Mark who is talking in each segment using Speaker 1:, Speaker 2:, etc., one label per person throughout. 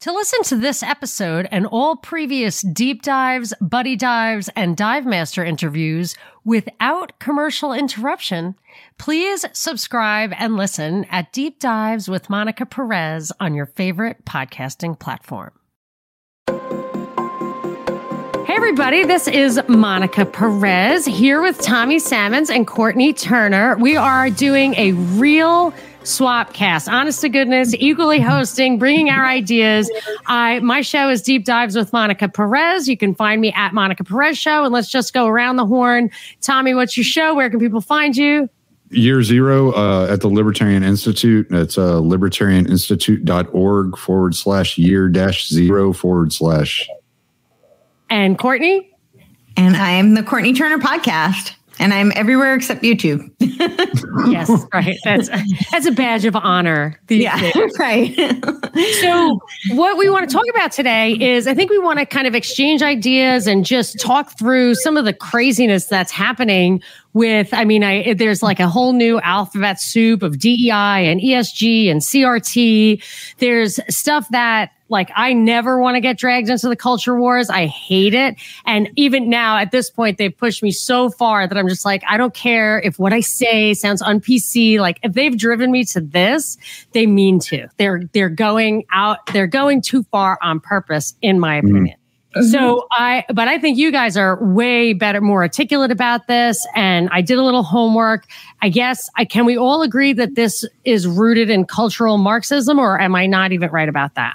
Speaker 1: To listen to this episode and all previous deep dives, buddy dives, and dive master interviews without commercial interruption, please subscribe and listen at Deep Dives with Monica Perez on your favorite podcasting platform. Hey, everybody, this is Monica Perez here with Tommy Salmons and Courtenay Turner. We are doing a real Swapcast, honest to goodness, equally hosting, bringing our ideas. I my show is Deep Dives with Monica Perez. You can find me at Monica Perez Show, and let's just go around the horn. Tommy, what's your show? Where can people find you?
Speaker 2: Year zero uh, at the Libertarian Institute. It's uh, libertarianinstitute.org forward slash year dash zero forward slash.
Speaker 1: And Courtenay?
Speaker 3: And I'm the Courtenay Turner Podcast and I'm everywhere except YouTube.
Speaker 1: yes, right. That's that's a badge of honor.
Speaker 3: yeah, days. right.
Speaker 1: so, what we want to talk about today is, I think we want to kind of exchange ideas and just talk through some of the craziness that's happening with i mean i there's like a whole new alphabet soup of dei and esg and crt there's stuff that like I never want to get dragged into the culture wars. I hate it. And even now at this point, they've pushed me so far that I'm just like, I don't care if what I say sounds on PC. Like if they've driven me to this, they mean to. They're they're going out, they're going too far on purpose, in my mm-hmm. opinion. Mm-hmm. So I, but I think you guys are way better, more articulate about this. And I did a little homework. I guess I can we all agree that this is rooted in cultural Marxism, or am I not even right about that?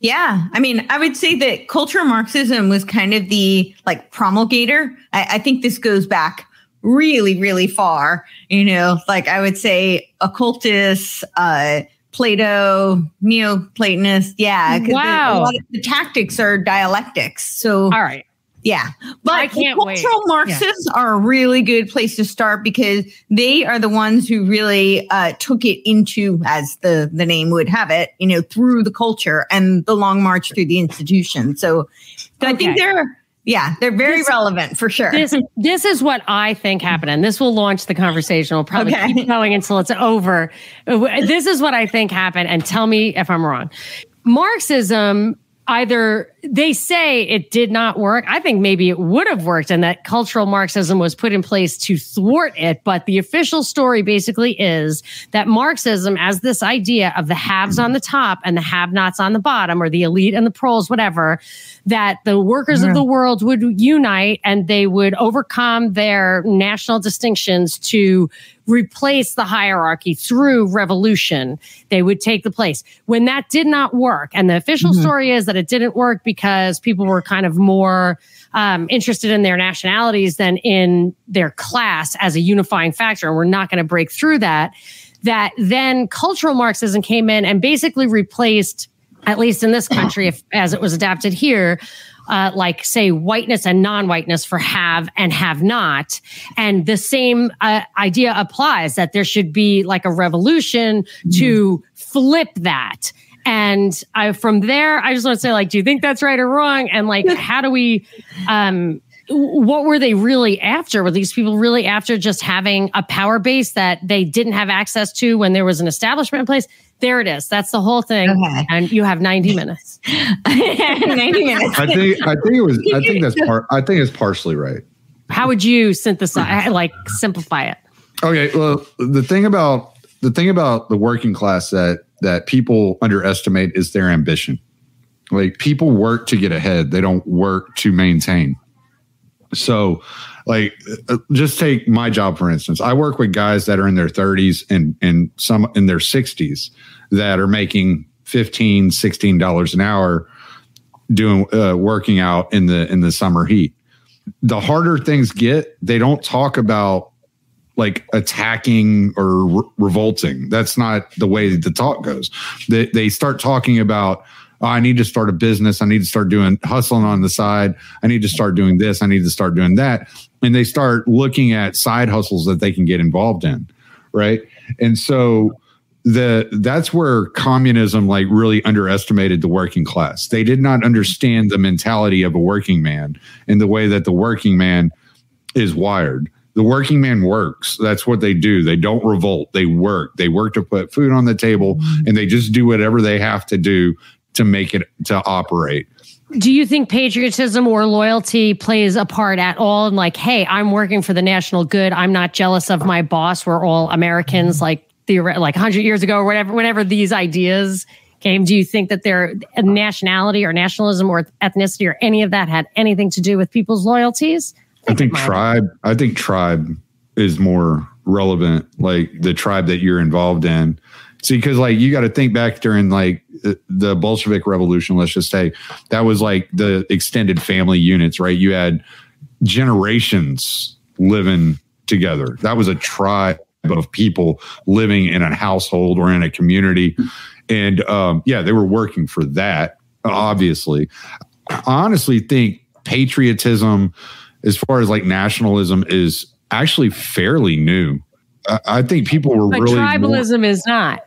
Speaker 3: Yeah. I mean, I would say that cultural Marxism was kind of the like promulgator. I, I think this goes back really, really far. You know, like I would say occultists, uh, Plato, Neoplatonists. Yeah.
Speaker 1: Wow.
Speaker 3: The, a lot of the tactics are dialectics. So,
Speaker 1: all right.
Speaker 3: Yeah. But cultural wait. Marxists yeah. are a really good place to start because they are the ones who really uh, took it into, as the, the name would have it, you know, through the culture and the long march through the institution. So, so okay. I think they're yeah, they're very this, relevant for sure.
Speaker 1: This, this is what I think happened, and this will launch the conversation. We'll probably okay. keep going until it's over. This is what I think happened, and tell me if I'm wrong. Marxism either they say it did not work. I think maybe it would have worked and that cultural Marxism was put in place to thwart it. But the official story basically is that Marxism, as this idea of the haves on the top and the have nots on the bottom, or the elite and the proles, whatever, that the workers yeah. of the world would unite and they would overcome their national distinctions to replace the hierarchy through revolution. They would take the place. When that did not work, and the official mm-hmm. story is that it didn't work because people were kind of more um, interested in their nationalities than in their class as a unifying factor. And we're not going to break through that. That then cultural Marxism came in and basically replaced, at least in this country, if, as it was adapted here, uh, like say whiteness and non-whiteness for have and have not and the same uh, idea applies that there should be like a revolution mm-hmm. to flip that and I, from there, I just want to say, like, do you think that's right or wrong? And like, how do we, um, what were they really after? Were these people really after just having a power base that they didn't have access to when there was an establishment in place? There it is. That's the whole thing. Okay. And you have 90 minutes.
Speaker 3: 90 minutes.
Speaker 2: I think I think it was I think that's part I think it's partially right.
Speaker 1: How would you synthesize like simplify it?
Speaker 2: Okay. Well, the thing about the thing about the working class that that people underestimate is their ambition. Like people work to get ahead, they don't work to maintain. So, like, uh, just take my job for instance. I work with guys that are in their 30s and and some in their 60s that are making 15 16 dollars an hour doing uh, working out in the in the summer heat. The harder things get, they don't talk about like attacking or re- revolting. That's not the way the talk goes. They, they start talking about, oh, I need to start a business. I need to start doing hustling on the side. I need to start doing this. I need to start doing that. And they start looking at side hustles that they can get involved in. Right. And so the that's where communism like really underestimated the working class. They did not understand the mentality of a working man and the way that the working man is wired the working man works. That's what they do. They don't revolt. They work. They work to put food on the table mm-hmm. and they just do whatever they have to do to make it to operate.
Speaker 1: Do you think patriotism or loyalty plays a part at all in like, hey, I'm working for the national good. I'm not jealous of my boss. We're all Americans, like the like 100 years ago or whatever. Whenever these ideas came, do you think that their nationality or nationalism or ethnicity or any of that had anything to do with people's loyalties?
Speaker 2: I think, I think tribe. I think tribe is more relevant. Like the tribe that you're involved in See, because like you got to think back during like the Bolshevik Revolution. Let's just say that was like the extended family units, right? You had generations living together. That was a tribe of people living in a household or in a community, and um, yeah, they were working for that. Obviously, I honestly think patriotism, as far as like nationalism, is actually fairly new. I, I think people were
Speaker 1: but
Speaker 2: really
Speaker 1: tribalism more, is not.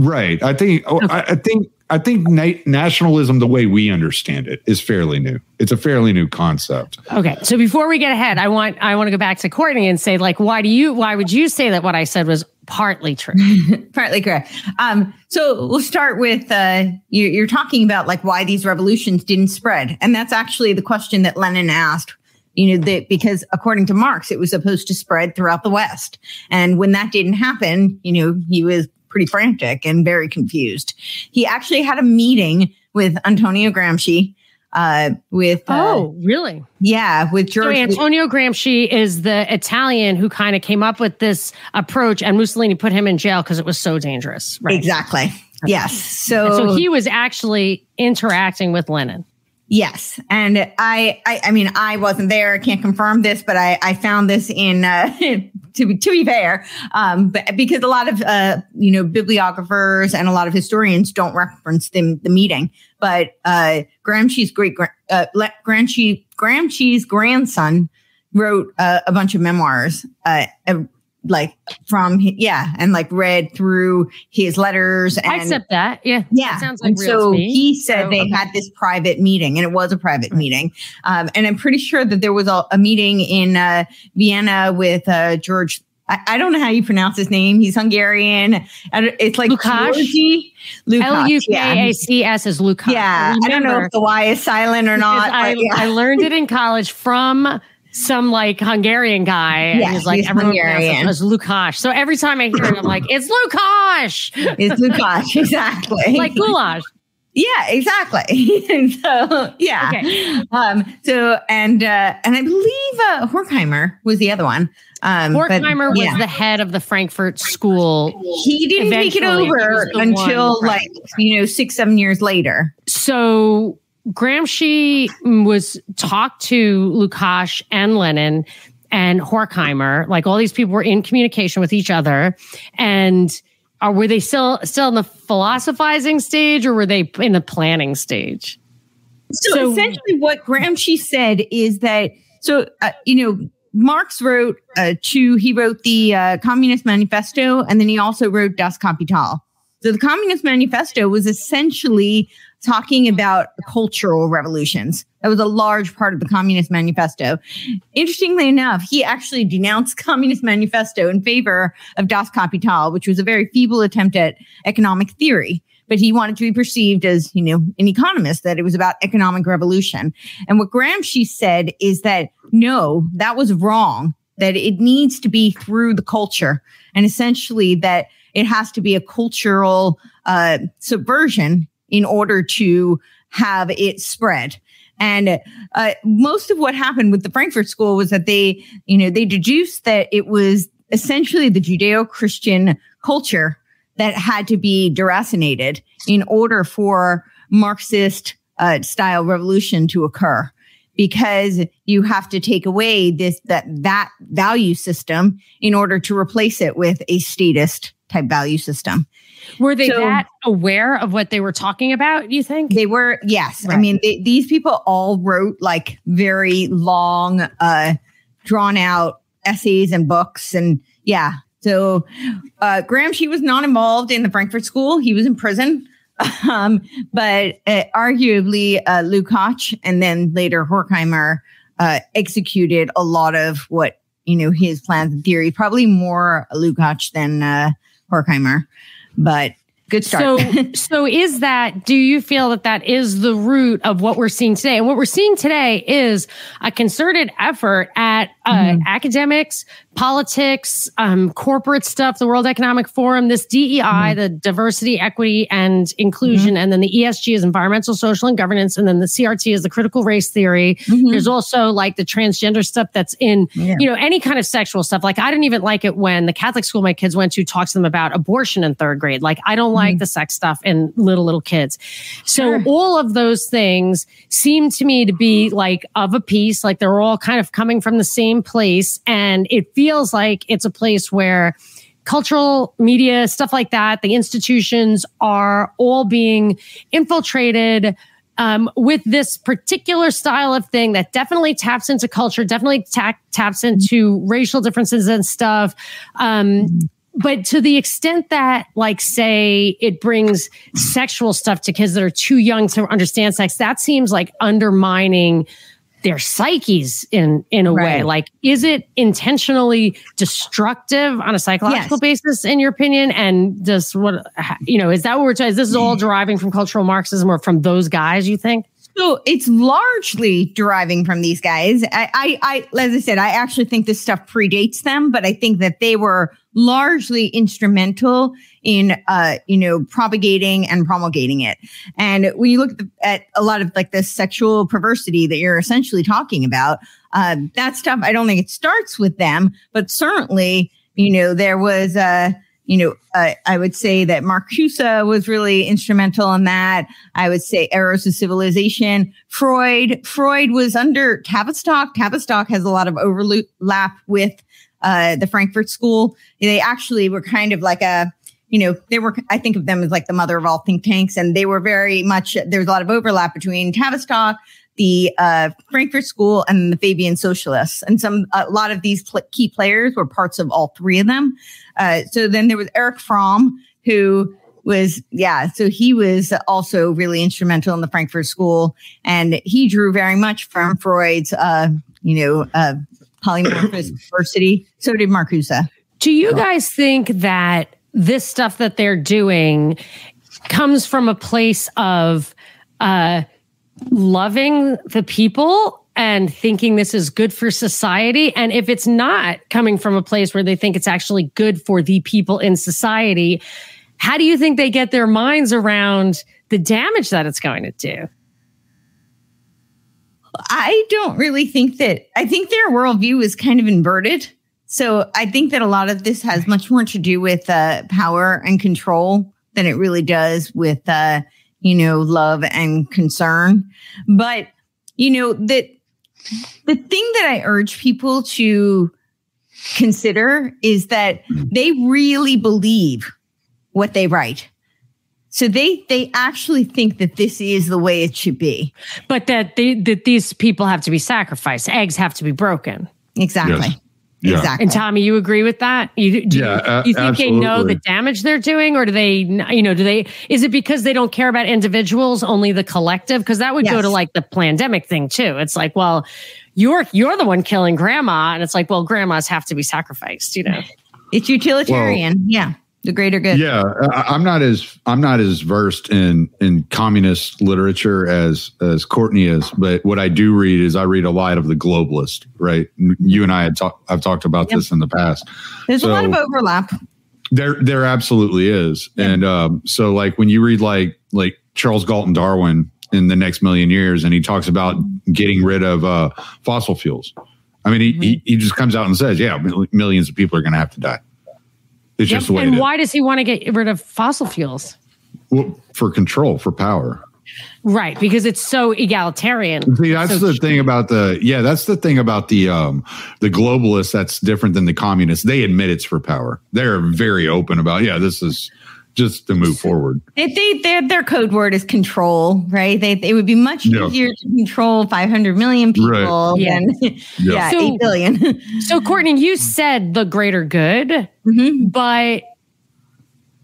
Speaker 2: Right. I think. Oh, okay. I, I, think. I think na- nationalism, the way we understand it, is fairly new. It's a fairly new concept.
Speaker 1: Okay. So before we get ahead, I want I want to go back to Courtenay and say, like, why do you? Why would you say that what I said was partly true?
Speaker 3: partly correct. Um, so we'll start with uh, you, you're talking about like why these revolutions didn't spread, and that's actually the question that Lenin asked you know that because according to marx it was supposed to spread throughout the west and when that didn't happen you know he was pretty frantic and very confused. He actually had a meeting with Antonio Gramsci. Uh, with
Speaker 1: uh, oh, really?
Speaker 3: Yeah, with George.
Speaker 1: So Antonio Gramsci is the Italian who kind of came up with this approach, and Mussolini put him in jail because it was so dangerous.
Speaker 3: Right? Exactly. Yes. So,
Speaker 1: and so he was actually interacting with Lenin.
Speaker 3: Yes, and I, I, I mean, I wasn't there. I can't confirm this, but I, I found this in uh, to be to be fair, um, but because a lot of uh, you know bibliographers and a lot of historians don't reference the, the meeting, but uh, Gramsci's great uh, Gramsci Gramsci's grandson wrote uh, a bunch of memoirs. Uh, like from yeah and like read through his letters and
Speaker 1: I accept that yeah
Speaker 3: yeah that sounds like so he said so, they okay. had this private meeting and it was a private meeting um, and i'm pretty sure that there was a, a meeting in uh, vienna with uh, george I, I, don't know how you pronounce his name. He's Hungarian. It's like
Speaker 1: Lukács. L U K A C S is Lukács.
Speaker 3: Yeah, I, I, don't know if the Y is silent or not.
Speaker 1: I,
Speaker 3: yeah.
Speaker 1: I learned it in college from some like Hungarian guy. Yeah, and he's like, he's everyone Hungarian. as Lukács. So every time I hear it, I'm like, it's Lukash.
Speaker 3: It's Lukash. exactly.
Speaker 1: like goulash.
Speaker 3: Yeah, exactly. so yeah. Okay. Um, so and uh, and I believe uh, Horkheimer was the other one.
Speaker 1: Um, Horkheimer but, was yeah. the head of the Frankfurt School.
Speaker 3: He didn't take it over until like you know six seven years later.
Speaker 1: So Gramsci was talked to Lukash and Lenin and Horkheimer. Like all these people were in communication with each other. And are, were they still still in the philosophizing stage or were they in the planning stage?
Speaker 3: So, so essentially, what Gramsci said is that so uh, you know Marx wrote uh, two. He wrote the uh, Communist Manifesto, and then he also wrote Das Kapital. So the Communist Manifesto was essentially talking about cultural revolutions. That was a large part of the Communist Manifesto. Interestingly enough, he actually denounced Communist Manifesto in favor of Das Kapital, which was a very feeble attempt at economic theory. But he wanted to be perceived as, you know, an economist, that it was about economic revolution. And what Gramsci said is that no, that was wrong, that it needs to be through the culture. And essentially that it has to be a cultural uh, subversion in order to have it spread. And uh, most of what happened with the Frankfurt School was that they, you know, they deduced that it was essentially the Judeo-Christian culture that had to be deracinated in order for Marxist uh, style revolution to occur because you have to take away this that that value system in order to replace it with a statist type value system.
Speaker 1: Were they so, that aware of what they were talking about, you think?
Speaker 3: They were, yes. Right. I mean, they, these people all wrote like very long, uh, drawn out essays and books. And yeah. So uh, Gramsci was not involved in the Frankfurt School. He was in prison. Um, but uh, arguably, uh, Lukács and then later Horkheimer uh, executed a lot of what, you know, his plans and theory, probably more Lukács than uh, Horkheimer. But good start.
Speaker 1: So, so is that, do you feel that that is the root of what we're seeing today? And what we're seeing today is a concerted effort at uh, mm-hmm. academics, politics, um, corporate stuff, the World Economic Forum, this DEI, mm-hmm. the diversity, equity, and inclusion, mm-hmm. and then the ESG is environmental, social, and governance, and then the CRT is the critical race theory. Mm-hmm. There's also like the transgender stuff that's in, yeah. you know, any kind of sexual stuff. Like I didn't even like it when the Catholic school my kids went to talks to them about abortion in third grade. Like I don't like mm-hmm. the sex stuff in little little kids. So sure. all of those things seem to me to be like of a piece. Like they're all kind of coming from the same place, and it feels like it's a place where cultural media, stuff like that, the institutions are all being infiltrated um, with this particular style of thing that definitely taps into culture, definitely ta- taps into racial differences and stuff. Um, but to the extent that, like, say, it brings sexual stuff to kids that are too young to understand sex, that seems like undermining their psyches in in a right. way like is it intentionally destructive on a psychological yes. basis in your opinion and does what you know is that what we're is this is all deriving from cultural marxism or from those guys you think
Speaker 3: so it's largely deriving from these guys. I, I, I, as I said, I actually think this stuff predates them, but I think that they were largely instrumental in, uh, you know, propagating and promulgating it. And when you look at, the, at a lot of like the sexual perversity that you're essentially talking about, uh, that stuff, I don't think it starts with them, but certainly, you know, there was, uh, you know, uh, I would say that Marcuse was really instrumental in that. I would say Eros of Civilization. Freud, Freud was under Tavistock. Tavistock has a lot of overlap with uh, the Frankfurt School. They actually were kind of like a, you know, they were, I think of them as like the mother of all think tanks, and they were very much, there's a lot of overlap between Tavistock, the uh, Frankfurt School and the Fabian Socialists. And some a lot of these pl- key players were parts of all three of them. Uh, so then there was Erich Fromm, who was yeah so he was also really instrumental in the frankfurt school and he drew very much from freud's uh you know uh polymorphous perversity so did marcuse
Speaker 1: do you guys think that this stuff that they're doing comes from a place of uh loving the people and thinking this is good for society. And if it's not coming from a place where they think it's actually good for the people in society, how do you think they get their minds around the damage that it's going to do?
Speaker 3: I don't really think that, I think their worldview is kind of inverted. So I think that a lot of this has much more to do with uh, power and control than it really does with uh, you know, love and concern. But, you know, that the thing that I urge people to consider is that they really believe what they write. So they they actually think that this is the way it should be.
Speaker 1: But that they that these people have to be sacrificed. Eggs have to be broken.
Speaker 3: Exactly. Yes.
Speaker 1: Yeah. Exactly. And Tommy, you agree with that? You, do yeah, you, you think absolutely. they know the damage they're doing, or do they, you know, do they? Is it because they don't care about individuals, only the collective? Because that would yes. go to like the pandemic thing too. It's like, well, you're you're the one killing grandma, and it's like, well, grandmas have to be sacrificed. You know,
Speaker 3: it's utilitarian. Well, yeah the greater good.
Speaker 2: Yeah, I'm not as I'm not as versed in in communist literature as as Courtenay is, but what I do read is I read a lot of the globalist. Right, you and I had talked. I've talked about yep. this in the past.
Speaker 3: There's so, a lot of overlap.
Speaker 2: There, there absolutely is, yep. and um, so like when you read like like Charles Galton Darwin in the next million years, and he talks about getting rid of uh, fossil fuels. I mean, he, mm-hmm. he he just comes out and says, "Yeah, millions of people are going to have to die."
Speaker 1: It's yep. just the way. And why does he want to get rid of fossil fuels?
Speaker 2: Well, for control, for power.
Speaker 1: Right, because it's so egalitarian.
Speaker 2: See, that's
Speaker 1: so
Speaker 2: the thing about the yeah, that's the thing about the um the globalists that's different than the communists. They admit it's for power. They're very open about yeah, this is just to move forward.
Speaker 3: They, they, their, their code word is control, right? They, it would be much yeah. easier to control 500 million people right. than yeah, yeah so, 8 billion.
Speaker 1: so, Courtenay, you said the greater good, mm-hmm. but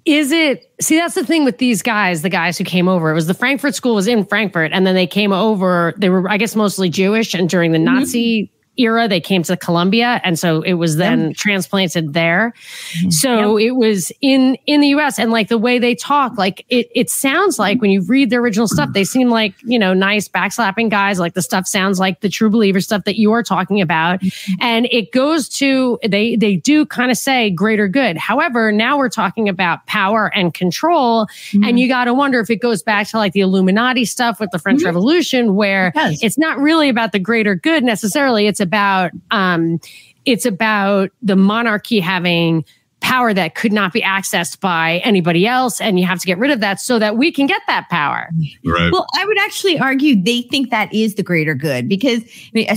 Speaker 1: is it see that's the thing with these guys the guys who came over it was the frankfurt school was in frankfurt and then they came over they were i guess mostly jewish and during the mm-hmm. nazi era they came to Columbia and so it was then transplanted there. Mm-hmm. So yep. it was in in the US and like the way they talk like it it sounds like when you read the original stuff they seem like, you know, nice backslapping guys like the stuff sounds like the true believer stuff that you are talking about mm-hmm. and it goes to they they do kind of say greater good. However, now we're talking about power and control mm-hmm. and you got to wonder if it goes back to like the Illuminati stuff with the French mm-hmm. Revolution where it it's not really about the greater good necessarily it's about um, it's about the monarchy having power that could not be accessed by anybody else and you have to get rid of that so that we can get that power.
Speaker 3: Right. Well i would actually argue they think that is the greater good because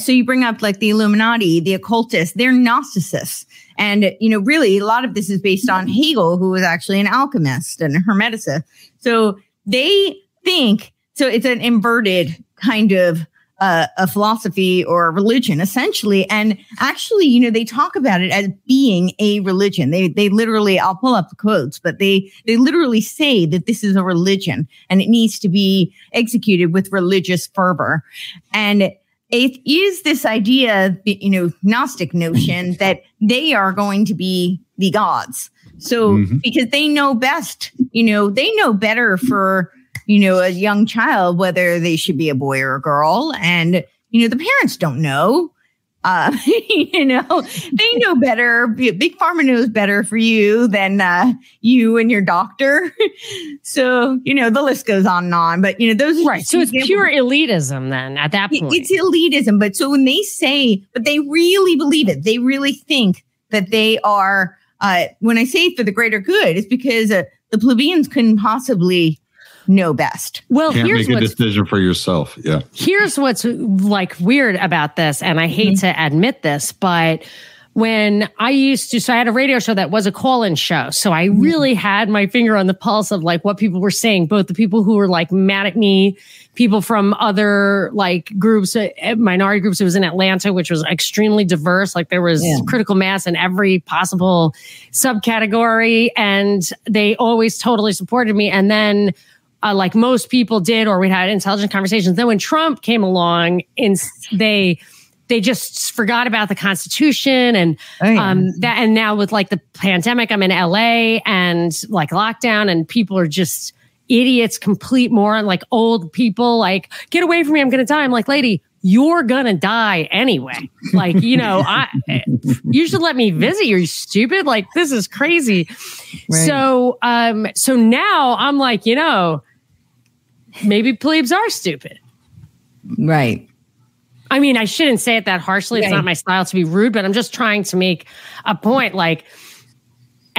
Speaker 3: so you bring up like the illuminati the occultists they're gnosticists and you know really a lot of this is based on hegel who was actually an alchemist and a hermeticist. So they think so it's an inverted kind of a philosophy or a religion essentially. And actually you know they talk about it as being a religion. They they literally i'll pull up the quotes but they they literally say that this is a religion and it needs to be executed with religious fervor. And it is this idea you know gnostic notion that they are going to be the gods. So mm-hmm. because they know best you know they know better for you know, a young child, whether they should be a boy or a girl. And, you know, the parents don't know. Uh, you know, they know better. Big Pharma knows better for you than uh, you and your doctor. so, you know, the list goes on and on. But, you know, those
Speaker 1: right. So it's pure elitism then at that point.
Speaker 3: It's elitism. But so when they say, but they really believe it, they really think that they are, uh, when I say for the greater good, it's because uh, the plebeians couldn't possibly know best.
Speaker 2: Well, Can't here's make a decision for yourself. Yeah.
Speaker 1: Here's what's like weird about this, and I hate mm-hmm. to admit this, but when I used to, so I had a radio show that was a call in show. So I mm-hmm. really had my finger on the pulse of like what people were saying, both the people who were like mad at me, people from other like groups, uh, minority groups. It was in Atlanta, which was extremely diverse. Like there was yeah. critical mass in every possible subcategory. And they always totally supported me. And then uh, like most people did, or we had intelligent conversations. Then when Trump came along, in, they they just forgot about the Constitution and oh, yeah. um, that. And now with like the pandemic, I'm in LA and like lockdown, and people are just idiots, complete moron, like old people. Like, get away from me! I'm going to die. I'm like, lady, you're gonna die anyway. Like, you know, I you should let me visit. You're stupid. Like, this is crazy. Right. So um, so now I'm like, you know, maybe plebes are stupid.
Speaker 3: Right.
Speaker 1: I mean, I shouldn't say it that harshly. Right. It's not my style to be rude, but I'm just trying to make a point. Like,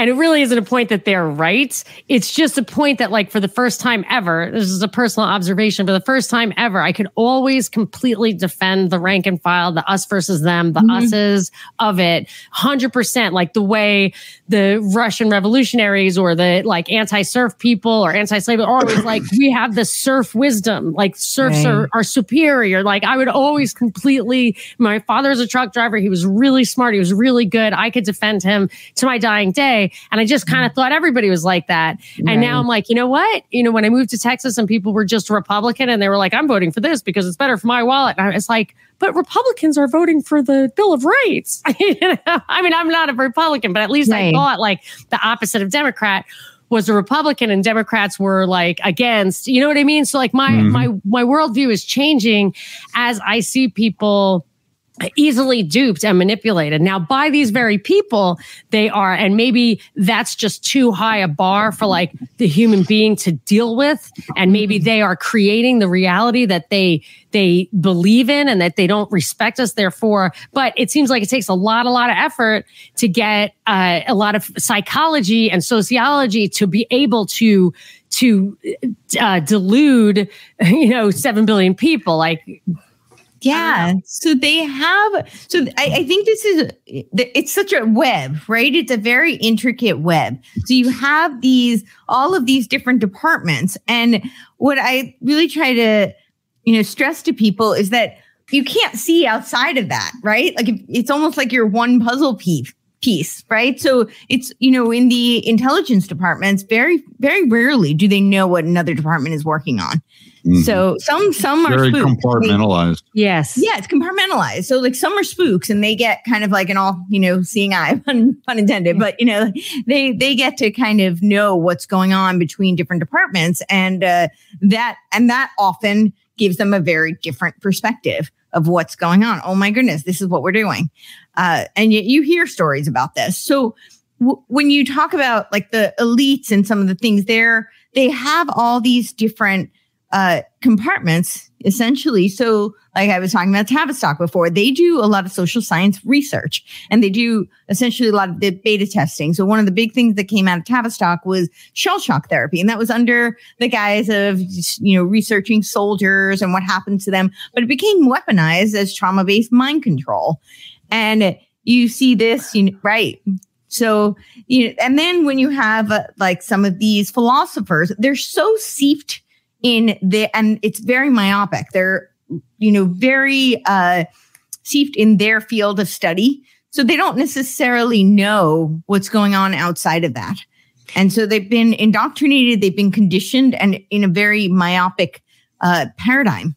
Speaker 1: and it really isn't a point that they're right. It's just a point that, like, for the first time ever, this is a personal observation, for the first time ever, I could always completely defend the rank and file, the us versus them, the mm-hmm. us's of it, 100%. Like the way the Russian revolutionaries or the like anti serf people or anti slave are always like, we have the serf wisdom, like serfs right. are, are superior. Like, I would always completely, my father father's a truck driver. He was really smart. He was really good. I could defend him to my dying day. And I just kind of mm. thought everybody was like that. And right. now I'm like, you know what? You know, when I moved to Texas and people were just Republican and they were like, I'm voting for this because it's better for my wallet. And I was like, but Republicans are voting for the Bill of Rights. I mean, I'm not a Republican, but at least right. I thought like the opposite of Democrat was a Republican and Democrats were like against, you know what I mean? So like my, mm-hmm. my, my worldview is changing as I see people easily duped and manipulated. Now, by these very people, they are, and maybe that's just too high a bar for like the human being to deal with. And maybe they are creating the reality that they, they believe in and that they don't respect us. Therefore, but it seems like it takes a lot, a lot of effort to get uh, a lot of psychology and sociology to be able to to uh, delude, you know, seven billion people. Like
Speaker 3: yeah. So they have, so I, I, think this is, it's such a web, right? It's a very intricate web. So you have these, all of these different departments. And what I really try to, you know, stress to people is that you can't see outside of that, right? Like it's almost like you're one puzzle piece piece, right? So it's, you know, in the intelligence departments, very, very rarely do they know what another department is working on. Mm-hmm. So some some are
Speaker 2: very spooks. compartmentalized.
Speaker 1: They, yes,
Speaker 3: yeah, it's compartmentalized. So like some are spooks, and they get kind of like an all you know seeing eye, pun, pun intended. But you know they they get to kind of know what's going on between different departments, and uh, that and that often gives them a very different perspective of what's going on. Oh my goodness, this is what we're doing, uh, and yet you hear stories about this. So w- when you talk about like the elites and some of the things there, they have all these different uh, compartments essentially. So, like I was talking about Tavistock before, they do a lot of social science research and they do essentially a lot of the beta testing. So, one of the big things that came out of Tavistock was shell shock therapy, and that was under the guise of you know researching soldiers and what happened to them, but it became weaponized as trauma based mind control. And you see this, you know, right? So, you know, and then when you have uh, like some of these philosophers, they're so seeped in the and it's very myopic. They're you know very uh steeped in their field of study. So they don't necessarily know what's going on outside of that. And so they've been indoctrinated, they've been conditioned and in a very myopic uh, paradigm.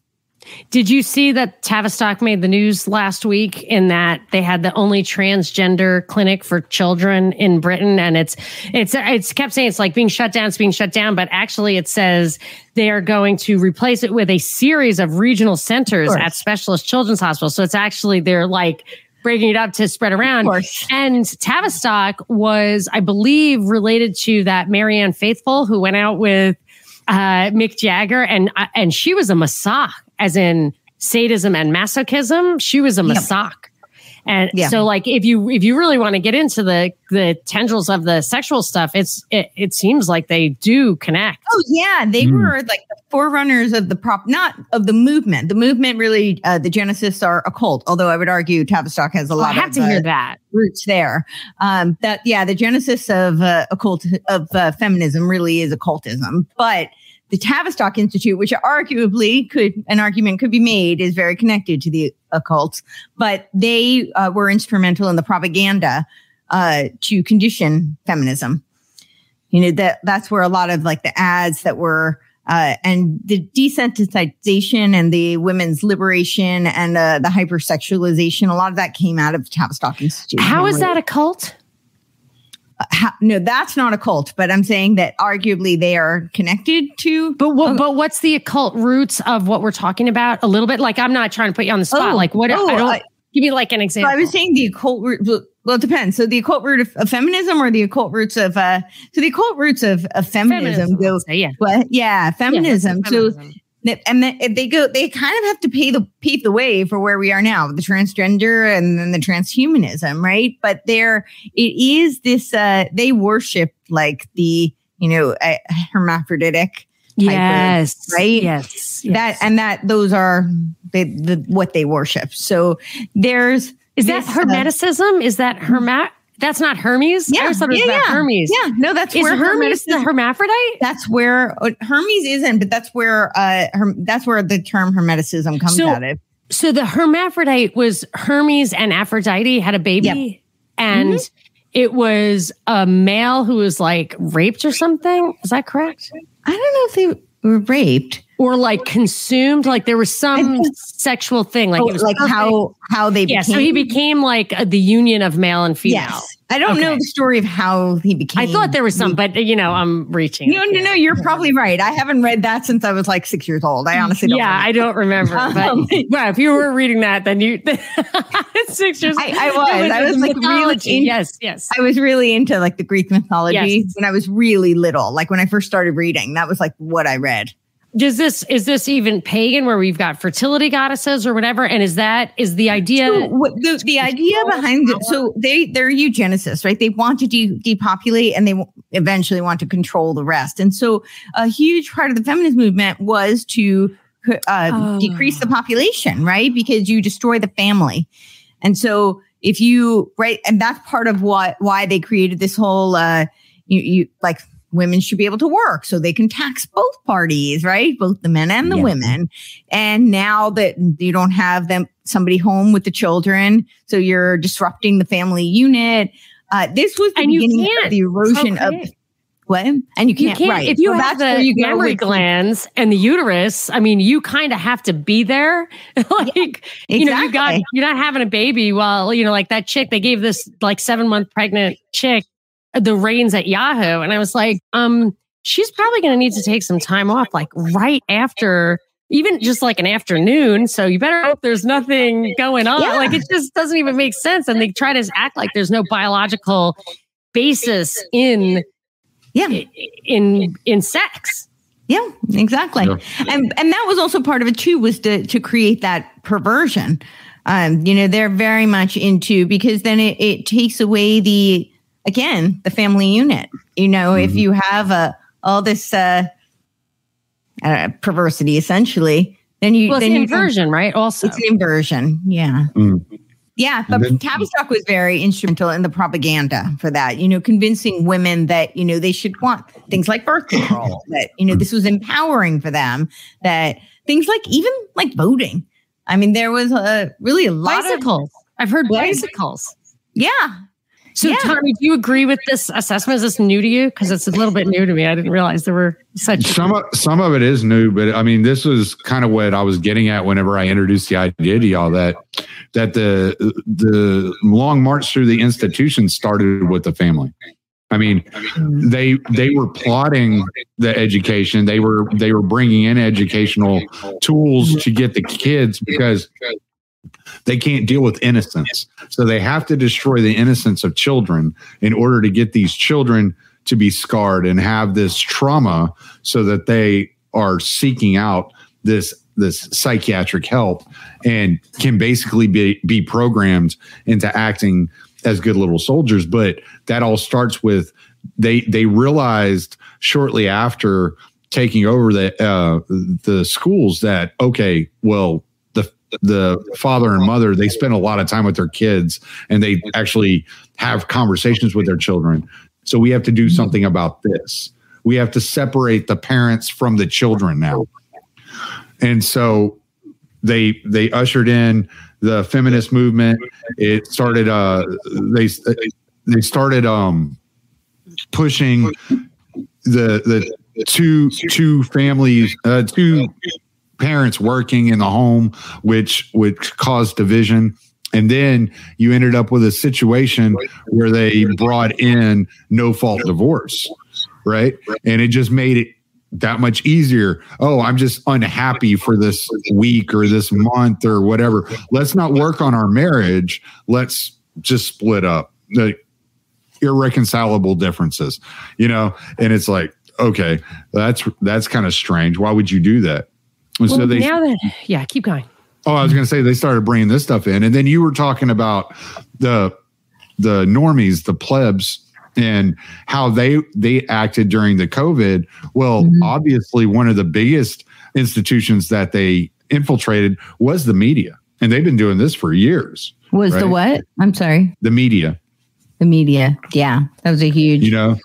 Speaker 1: Did you see that Tavistock made the news last week in that they had the only transgender clinic for children in Britain? And it's, it's, it's kept saying it's like being shut down, it's being shut down, but actually it says they are going to replace it with a series of regional centers of at specialist children's hospitals. So it's actually, they're like, breaking it up to spread around. And Tavistock was, I believe, related to that Marianne Faithfull who went out with uh, Mick Jagger, and uh, and she was a massage as in sadism and masochism. She was a masoch. And yeah. so like if you if you really want to get into the the tendrils of the sexual stuff, it's it, it seems like they do connect.
Speaker 3: Oh yeah, they mm. were like the forerunners of the prop not of the movement. The movement really uh, the genesis are occult, although I would argue Tavistock has a lot
Speaker 1: I have
Speaker 3: of
Speaker 1: to hear uh, that.
Speaker 3: roots there. Um that yeah, the genesis of uh, occult of uh, feminism really is occultism. But the Tavistock Institute, which arguably could an argument could be made is very connected to the occult, but they uh, were instrumental in the propaganda uh, to condition feminism. You know that that's where a lot of like the ads that were uh, and the desensitization and the women's liberation and uh, the hypersexualization, a lot of that came out of the Tavistock Institute.
Speaker 1: How is that a cult?
Speaker 3: No, that's not a cult, but I'm saying that arguably they are connected to.
Speaker 1: But what, but what's the occult roots of what we're talking about? A little bit, like I'm not trying to put you on the spot. Oh, like what? Oh, I don't. give me like an example.
Speaker 3: I was saying the occult root. Well, it depends. So the occult root of, of, feminism or the occult roots of uh so the occult roots of, of feminism, feminism go yeah. What? Yeah, feminism. Yeah, feminism. And they go they kind of have to pay the pave the way for where we are now the transgender and then the transhumanism right? But there it is this uh they worship like the you know uh, hermaphroditic
Speaker 1: yes
Speaker 3: of, right?
Speaker 1: Yes,
Speaker 3: yes. that and that those are the, the what they worship. So there's
Speaker 1: is this, that uh, hermeticism? Uh, is that hermat that's not Hermes.
Speaker 3: Yeah, I
Speaker 1: always thought it
Speaker 3: was
Speaker 1: yeah,
Speaker 3: about
Speaker 1: yeah. Hermes.
Speaker 3: Yeah, no, that's
Speaker 1: is
Speaker 3: where
Speaker 1: Hermes the hermaphrodite.
Speaker 3: That's where uh, Hermes isn't, but that's where uh, her, that's where the term hermeticism comes so, out of.
Speaker 1: So the hermaphrodite was Hermes and Aphrodite had a baby, yep. and mm-hmm. it was a male who was like raped or something. Is that correct?
Speaker 3: I don't know if they were raped
Speaker 1: or like consumed like there was some sexual thing like oh, it was
Speaker 3: like how how they
Speaker 1: yeah became. so he became like a, the union of male and female yes.
Speaker 3: i don't okay. know the story of how he became
Speaker 1: i thought there was some but you know i'm reaching
Speaker 3: no no no you're probably right i haven't read that since i was like six years old i honestly don't
Speaker 1: yeah
Speaker 3: remember.
Speaker 1: i don't remember um, but well if you were reading that then you six years
Speaker 3: I, I was i was like really
Speaker 1: in, yes yes
Speaker 3: i was really into like the greek mythology yes. when i was really little like when i first started reading that was like what i read
Speaker 1: does this is this even pagan where we've got fertility goddesses or whatever? And is that is the idea so,
Speaker 3: the, the idea behind it so they they're eugenicists right? They want to de- depopulate and they eventually want to control the rest. And so a huge part of the feminist movement was to uh, oh. decrease the population right? Because you destroy the family. And so if you right and that's part of what why they created this whole uh you, you like women should be able to work so they can tax both parties, right? Both the men and the women. And now that you don't have them somebody home with the children, so you're disrupting the family unit. Uh, this was the
Speaker 1: and
Speaker 3: beginning of the erosion
Speaker 1: procreate.
Speaker 3: of What? And you can't, you can't right.
Speaker 1: if you well, have the you mammary glands and the uterus, I mean, you kind of have to be there. like, yeah, exactly. you know, you got, you're not having a baby while, you know, like that chick, they gave this like seven month pregnant chick the reins at Yahoo. And I was like, um, she's probably going to need to take some time off, like right after even just like an afternoon. So you better hope there's nothing going on. Yeah. Like it just doesn't even make sense. And they try to act like there's no biological basis in
Speaker 3: yeah
Speaker 1: in in sex
Speaker 3: yeah exactly yeah. and and that was also part of it too was to to create that perversion um you know they're very much into because then it, it takes away the again the family unit you know mm-hmm. if you have a all this uh, uh perversity essentially then you
Speaker 1: well,
Speaker 3: then
Speaker 1: you inversion right also
Speaker 3: it's an inversion yeah mm. Yeah, but then, Tavistock was very instrumental in the propaganda for that, you know, convincing women that, you know, they should want things like birth control, that, you know, this was empowering for them, that things like even like voting. I mean, there was a really a lot
Speaker 1: bicycles.
Speaker 3: of
Speaker 1: I've heard bicycles.
Speaker 3: Yeah.
Speaker 1: So, yeah. Tommy, do you agree with this assessment? Is this new to you? Because it's a little bit new to me. I didn't realize there were such
Speaker 2: some of, some of it is new, but I mean, this was kind of what I was getting at whenever I introduced the idea to y'all that that the the long march through the institution started with the family. I mean, they they were plotting the education. They were they were bringing in educational tools to get the kids because they can't deal with innocence. So they have to destroy the innocence of children in order to get these children to be scarred and have this trauma so that they are seeking out this this psychiatric help and can basically be be programmed into acting as good little soldiers but that all starts with they they realized shortly after taking over the uh, the schools that okay well the father and mother they spend a lot of time with their kids and they actually have conversations with their children. So we have to do something about this. We have to separate the parents from the children now. And so they they ushered in the feminist movement. It started uh they they started um pushing the the two two families uh two parents working in the home, which which caused division. And then you ended up with a situation where they brought in no fault divorce, right? And it just made it that much easier. Oh, I'm just unhappy for this week or this month or whatever. Let's not work on our marriage. Let's just split up. The irreconcilable differences, you know? And it's like, okay, that's that's kind of strange. Why would you do that?
Speaker 1: Well, so they now that yeah, keep going.
Speaker 2: Oh, I was going to say they started bringing this stuff in, and then you were talking about the the normies, the plebs, and how they they acted during the COVID. Well, mm-hmm. obviously, one of the biggest institutions that they infiltrated was the media, and they've been doing this for years.
Speaker 3: Was right? the what? I'm sorry.
Speaker 2: The media.
Speaker 3: The media. Yeah, that was a huge.
Speaker 2: You know,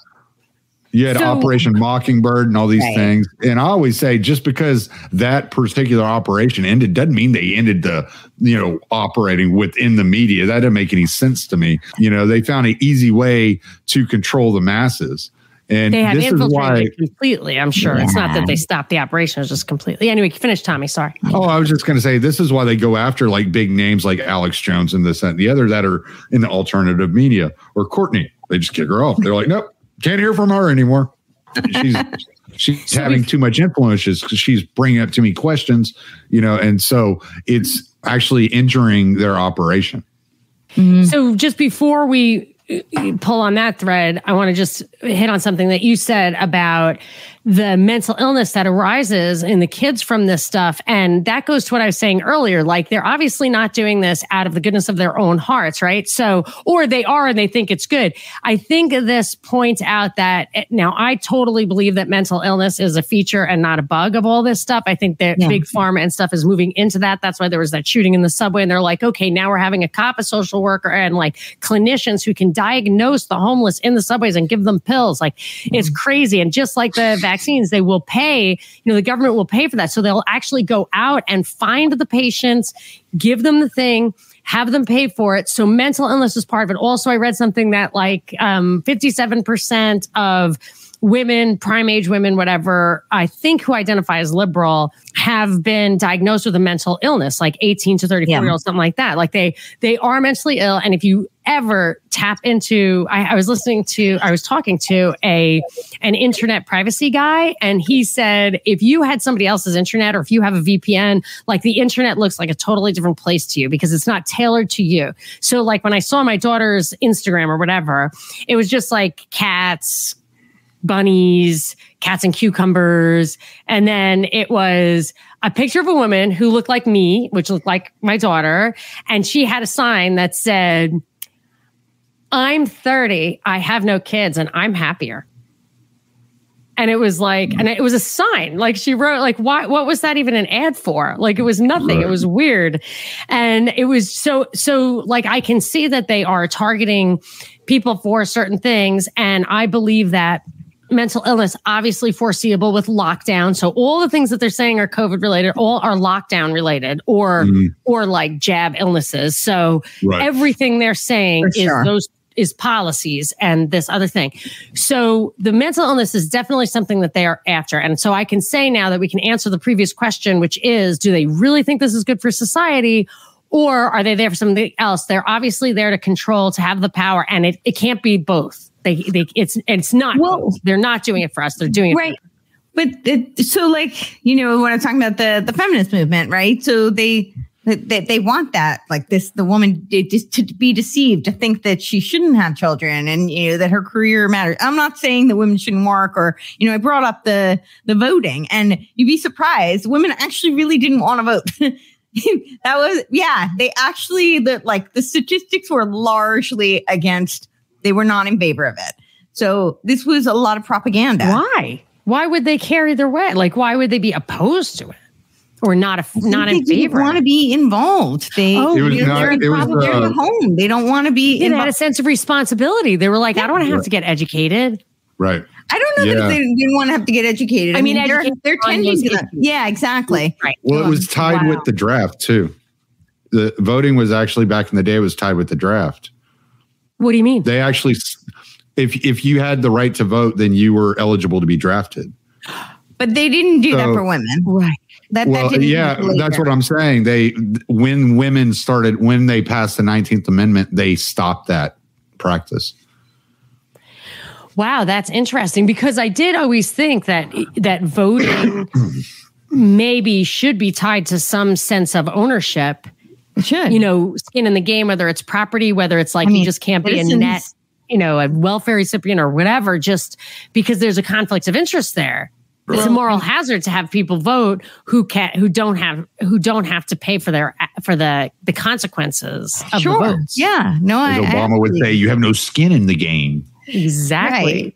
Speaker 2: you had so, Operation Mockingbird and all these right. things. And I always say just because that particular operation ended doesn't mean they ended the, you know, operating within the media. That didn't make any sense to me. You know, they found an easy way to control the masses. And
Speaker 1: they had infiltrated completely. I'm sure yeah. it's not that they stopped the operation; it's just completely. Anyway, finish, Tommy. Sorry.
Speaker 2: Oh, I was just going to say this is why they go after like big names like Alex Jones and this and the other that are in the alternative media or Courtenay. They just kick her off. They're like, nope, can't hear from her anymore. She's she's so having too much influence because she's bringing up too many questions, you know, and so it's actually injuring their operation.
Speaker 1: Mm-hmm. So just before we pull on that thread, I want to just hit on something that you said about the mental illness that arises in the kids from this stuff. And that goes to what I was saying earlier. Like they're obviously not doing this out of the goodness of their own hearts, right? So, or they are and they think it's good. I think this points out that eh, now I totally believe that mental illness is a feature and not a bug of all this stuff. I think that yeah. big pharma and stuff is moving into that. That's why there was that shooting in the subway. And they're like, okay, now we're having a cop, a social worker, and like clinicians who can diagnose the homeless in the subways and give them pills. Like mm-hmm. it's crazy. And just like the vaccines, they will pay, you know, the government will pay for that. So they'll actually go out and find the patients, give them the thing, have them pay for it. So mental illness is part of it. Also, I read something that like um, 57% of women, prime age women, whatever, I think who identify as liberal have been diagnosed with a mental illness, like 18 to 34 yeah. year olds, something like that. Like they, they are mentally ill. And if you ever tap into, I, I was listening to, I was talking to a, an internet privacy guy and he said, if you had somebody else's internet or if you have a VPN, like the internet looks like a totally different place to you because it's not tailored to you. So like when I saw my daughter's Instagram or whatever, it was just like cats, bunnies, cats and cucumbers. And then it was a picture of a woman who looked like me, which looked like my daughter. And she had a sign that said, I'm 30, I have no kids, and I'm happier. And it was like, and it was a sign. Like she wrote, like, why, what was that even an ad for? Like it was nothing. It was weird. And it was so, so like I can see that they are targeting people for certain things. And I believe that mental illness obviously foreseeable with lockdown so all the things that they're saying are covid related all are lockdown related or mm-hmm. or like jab illnesses so right. everything they're saying For is sure. those is policies and this other thing so the mental illness is definitely something that they are after and so i can say now that we can answer the previous question which is do they really think this is good for society or are they there for something else they're obviously there to control to have the power and it, it can't be both they, they it's it's not. Well, they're not doing it for us. They're doing it
Speaker 3: right. But it, so, like you know, when I'm talking about the the feminist movement, right? So they they, they want that like this the woman just to be deceived to think that she shouldn't have children and you know that her career matters i'm not saying that women shouldn't work or you know i brought up the the voting and you'd be surprised women actually really didn't want to vote that was yeah they actually the like the statistics were largely against they were not in favor of it. So this was a lot of propaganda.
Speaker 1: Why? Why would they carry their way? Like, why would they be opposed to it? Or not a, not in favor.
Speaker 3: Want to be involved? They oh, it was not, they're, it was, uh, home. They don't want to be.
Speaker 1: They involved. had a sense of responsibility. They were like, yeah. I don't have to get educated.
Speaker 2: Right.
Speaker 3: I don't know yeah. that they didn't want to have to get educated. I, I mean, mean they're, they're tending to. Yeah, exactly.
Speaker 2: Right. Well, it was tied wow. with the draft too. The voting was actually back in the day it was tied with the draft.
Speaker 1: What do you mean?
Speaker 2: They actually, if if you had the right to vote, then you were eligible to be drafted.
Speaker 3: But they didn't do so, that for women,
Speaker 1: right?
Speaker 3: That,
Speaker 2: well,
Speaker 3: that
Speaker 2: yeah, that's what I'm saying. They when women started when they passed the 19th Amendment, they stopped that practice.
Speaker 1: Wow, that's interesting because I did always think that that voting maybe should be tied to some sense of ownership
Speaker 3: should.
Speaker 1: You know, skin in the game, whether it's property, whether it's like I mean, you just can't be a net, you know, a welfare recipient or whatever, just because there's a conflict of interest there. It's a moral hazard to have people vote who can who don't have who don't have to pay for their for the the consequences of sure. the votes.
Speaker 3: Yeah, no,
Speaker 2: As I, Obama I would say, you have no skin in the game.
Speaker 1: Exactly. Right.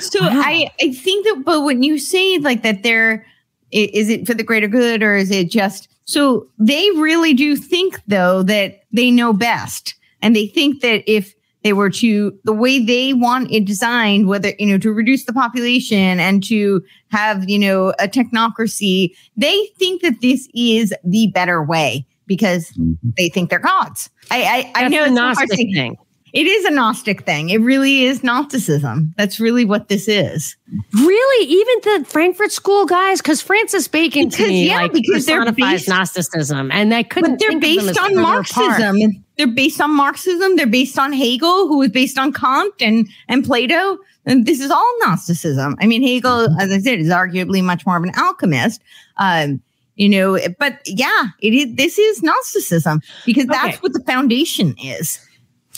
Speaker 3: So wow. I I think that, but when you say like that, there is it for the greater good or is it just so they really do think, though, that they know best. And they think that if they were to, the way they want it designed, whether, you know, to reduce the population and to have, you know, a technocracy, they think that this is the better way because mm-hmm. they think they're gods. I, I, I know it's
Speaker 1: a hard thing.
Speaker 3: It is a Gnostic thing. It really is Gnosticism. That's really what this is.
Speaker 1: Really, even the Frankfurt School guys, because Francis Bacon because, to me yeah, like because personifies they're based, Gnosticism, and they couldn't.
Speaker 3: But they're based on Marxism. They're based on Marxism. They're based on Hegel, who was based on Kant and and Plato. And this is all Gnosticism. I mean, Hegel, as I said, is arguably much more of an alchemist. Um, you know, but yeah, it is. This is Gnosticism because that's okay. what the foundation is.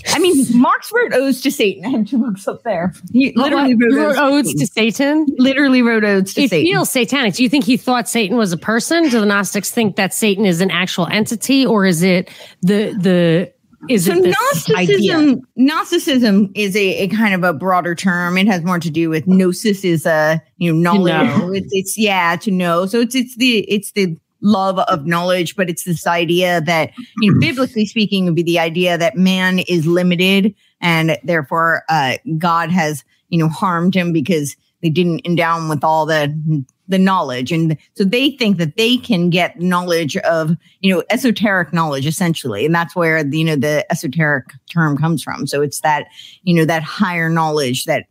Speaker 3: I mean, Marx wrote odes to Satan. I have two books up there.
Speaker 1: He literally wrote, wrote, odes, to, Satan.
Speaker 3: Literally wrote odes to
Speaker 1: it
Speaker 3: Satan.
Speaker 1: It feels satanic. Do you think he thought Satan was a person? Do the Gnostics think that Satan is an actual entity, or is it the the is so it
Speaker 3: Gnosticism? Idea? Gnosticism is a, a kind of a broader term. It has more to do with gnosis is a you know knowledge. Know. It's, it's yeah to know. So it's it's the it's the love of knowledge, but it's this idea that, you know, biblically speaking, would be the idea that man is limited and therefore uh, God has, you know, harmed him because they didn't endow him with all the the knowledge. And so they think that they can get knowledge of you know esoteric knowledge essentially. And that's where you know the esoteric term comes from. So it's that you know that higher knowledge that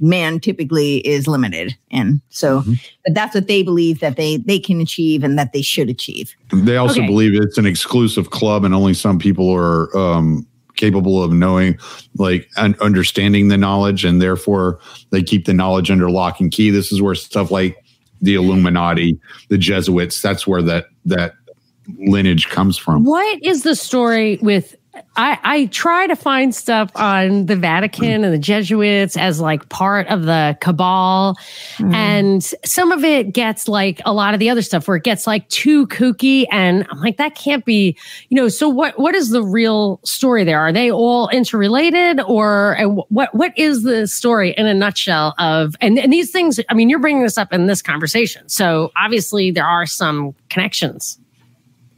Speaker 3: man typically is limited and so mm-hmm. but that's what they believe that they they can achieve and that they should achieve
Speaker 2: they also okay. believe it's an exclusive club and only some people are um capable of knowing like and understanding the knowledge and therefore they keep the knowledge under lock and key this is where stuff like the illuminati the jesuits that's where that that lineage comes from
Speaker 1: what is the story with I, I try to find stuff on the Vatican and the Jesuits as like part of the cabal. Mm. And some of it gets like a lot of the other stuff where it gets like too kooky. And I'm like, that can't be, you know, so what, what is the real story there? Are they all interrelated or what, what is the story in a nutshell of, and, and these things, I mean, you're bringing this up in this conversation. So obviously there are some connections.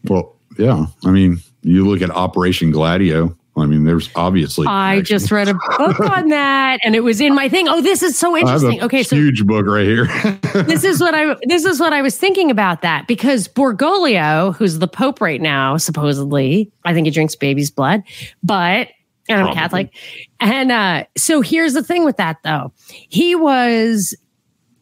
Speaker 2: Well, yeah. I mean, you look at Operation Gladio. I mean, there's obviously.
Speaker 1: I just read a book on that, and it was in my thing. Oh, this is so interesting. okay,
Speaker 2: so huge book right here.
Speaker 1: this is what I this is what I was thinking about that because Bergoglio, who's the Pope right now, supposedly, I think he drinks baby's blood, but and I'm Probably. Catholic, and uh, so here's the thing with that though, he was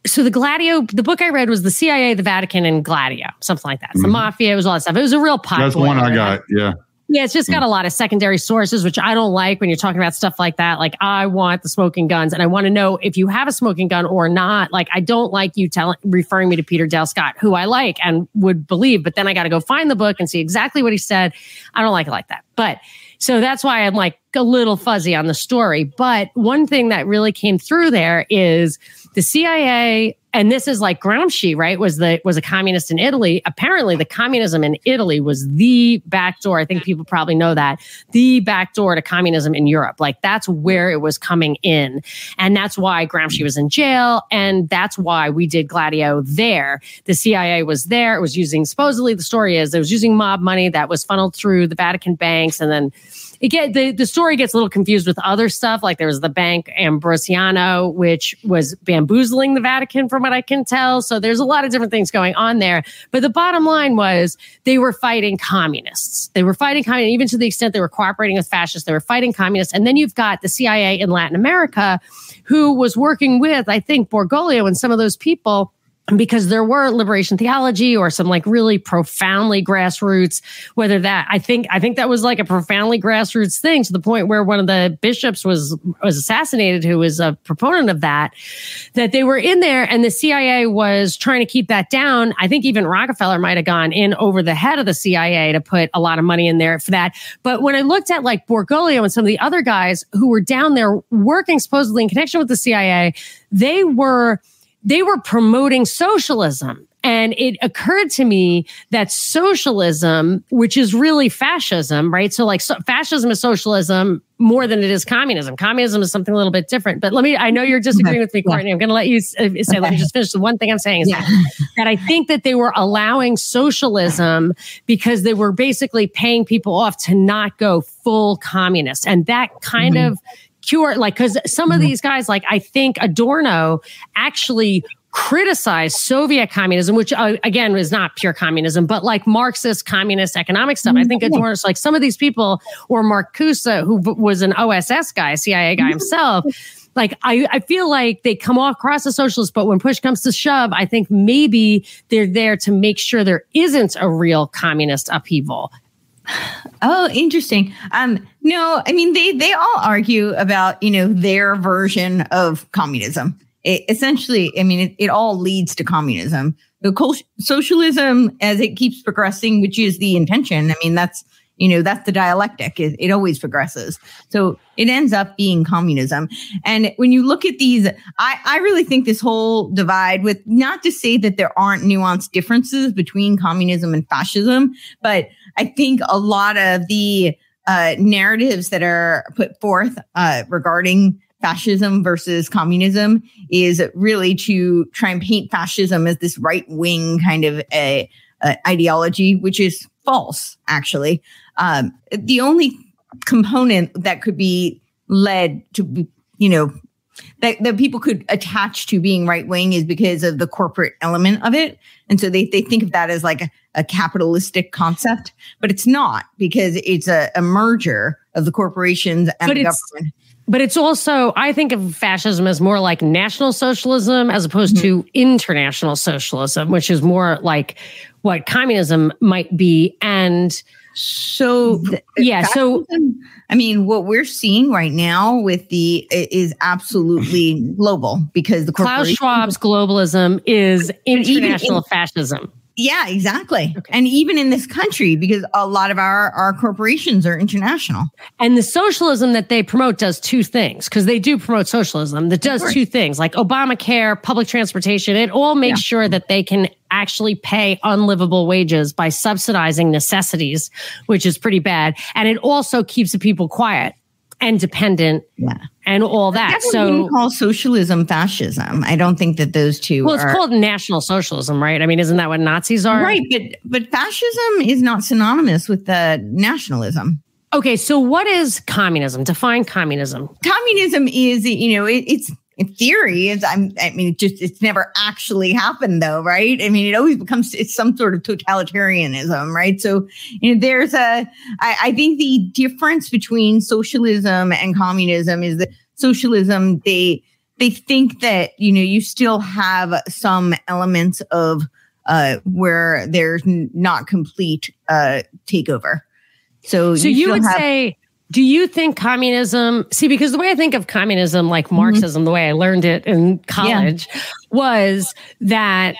Speaker 1: so the Gladio, the book I read was the CIA, the Vatican, and Gladio, something like that. mm-hmm. the mafia, it was all that stuff. It was a real
Speaker 2: pot. That's one I got. Yeah.
Speaker 1: Yeah, it's just got a lot of secondary sources, which I don't like when you're talking about stuff like that. Like, I want the smoking guns, and I want to know if you have a smoking gun or not. Like, I don't like you telling referring me to Peter Dale Scott, who I like and would believe, but then I got to go find the book and see exactly what he said. I don't like it like that. But so that's why I'm like a little fuzzy on the story. But one thing that really came through there is the CIA and this is like Gramsci, right? Was the was a communist in Italy. Apparently, the communism in Italy was the back door. I think people probably know that the back door to communism in Europe. Like that's where it was coming in, and that's why Gramsci was in jail, and that's why we did Gladio there. The CIA was there. It was using supposedly the story is it was using mob money that was funneled through the Vatican banks, and then it get the, the story gets a little confused with other stuff. Like there was the bank Ambrosiano, which was bamboozling the Vatican, from what I can tell. So there's a lot of different things going on there. But the bottom line was they were fighting communists. They were fighting communists, even to the extent they were cooperating with fascists. They were fighting communists. And then you've got the CIA in Latin America, who was working with, I think, Bergoglio and some of those people because there were liberation theology or some like really profoundly grassroots whether that i think i think that was like a profoundly grassroots thing to the point where one of the bishops was was assassinated who was a proponent of that that they were in there and the cia was trying to keep that down. I think even rockefeller might have gone in over the head of the cia to put a lot of money in there for that. But when i looked at like bergoglio and some of the other guys who were down there working supposedly in connection with the cia they were they were promoting socialism. And it occurred to me that socialism, which is really fascism, right? So, like, so fascism is socialism more than it is communism. Communism is something a little bit different. But let me, I know you're disagreeing with me, Courtenay. I'm going to let you say, okay. let me just finish. The one thing I'm saying is yeah. that I think that they were allowing socialism because they were basically paying people off to not go full communist. And that kind mm-hmm. of cure like because some of mm-hmm. these guys like i think adorno actually criticized soviet communism which uh, again is not pure communism but like marxist communist economic stuff i think mm-hmm. adorno's like some of these people or marcuse who was an oss guy cia guy mm-hmm. himself like I, I feel like they come off across as socialists, but when push comes to shove, I think maybe they're there to make sure there isn't a real communist upheaval.
Speaker 3: Oh, interesting. Um, no, I mean they they all argue about you know their version of communism. It, essentially, I mean it, it all leads to communism. The socialism, as it keeps progressing, which is the intention. I mean that's you know that's the dialectic. It, it always progresses, so it ends up being communism. And when you look at these, I I really think this whole divide with not to say that there aren't nuanced differences between communism and fascism, but I think a lot of the uh, narratives that are put forth uh, regarding fascism versus communism is really to try and paint fascism as this right wing kind of a, a ideology, which is false, actually. Um, the only component that could be led to you know, that, that people could attach to being right wing is because of the corporate element of it. And so they, they think of that as like a, a capitalistic concept, but it's not because it's a, a merger of the corporations and but the government.
Speaker 1: but it's also I think of fascism as more like national socialism as opposed mm-hmm. to international socialism, which is more like what communism might be. And
Speaker 3: so yeah, so I mean, what we're seeing right now with the is absolutely global because the
Speaker 1: Klaus Schwab's globalism is international in, fascism.
Speaker 3: Yeah, exactly. Okay. And even in this country, because a lot of our, our corporations are international.
Speaker 1: And the socialism that they promote does two things, because they do promote socialism that does two things, like Obamacare, public transportation. It all makes yeah. sure that they can actually pay unlivable wages by subsidizing necessities, which is pretty bad. And it also keeps the people quiet and dependent yeah. and all that. so
Speaker 3: call socialism fascism. I don't think that those two
Speaker 1: Well, it's
Speaker 3: are,
Speaker 1: called national socialism, right? I mean, isn't that what Nazis are?
Speaker 3: Right, but but fascism is not synonymous with the nationalism.
Speaker 1: Okay, so what is communism? Define communism.
Speaker 3: Communism is, you know, it, it's in theory it's I'm, i mean it just it's never actually happened though right? I mean it always becomes it's some sort of totalitarianism right? So you know there's a I, I think the difference between socialism and communism is that socialism they they think that you know you still have some elements of uh where there's not complete uh takeover. So
Speaker 1: so you, you would have, say do you think communism, see, because the way I think of communism, like mm-hmm. Marxism, mm-hmm. the way I learned it in college, yeah. was that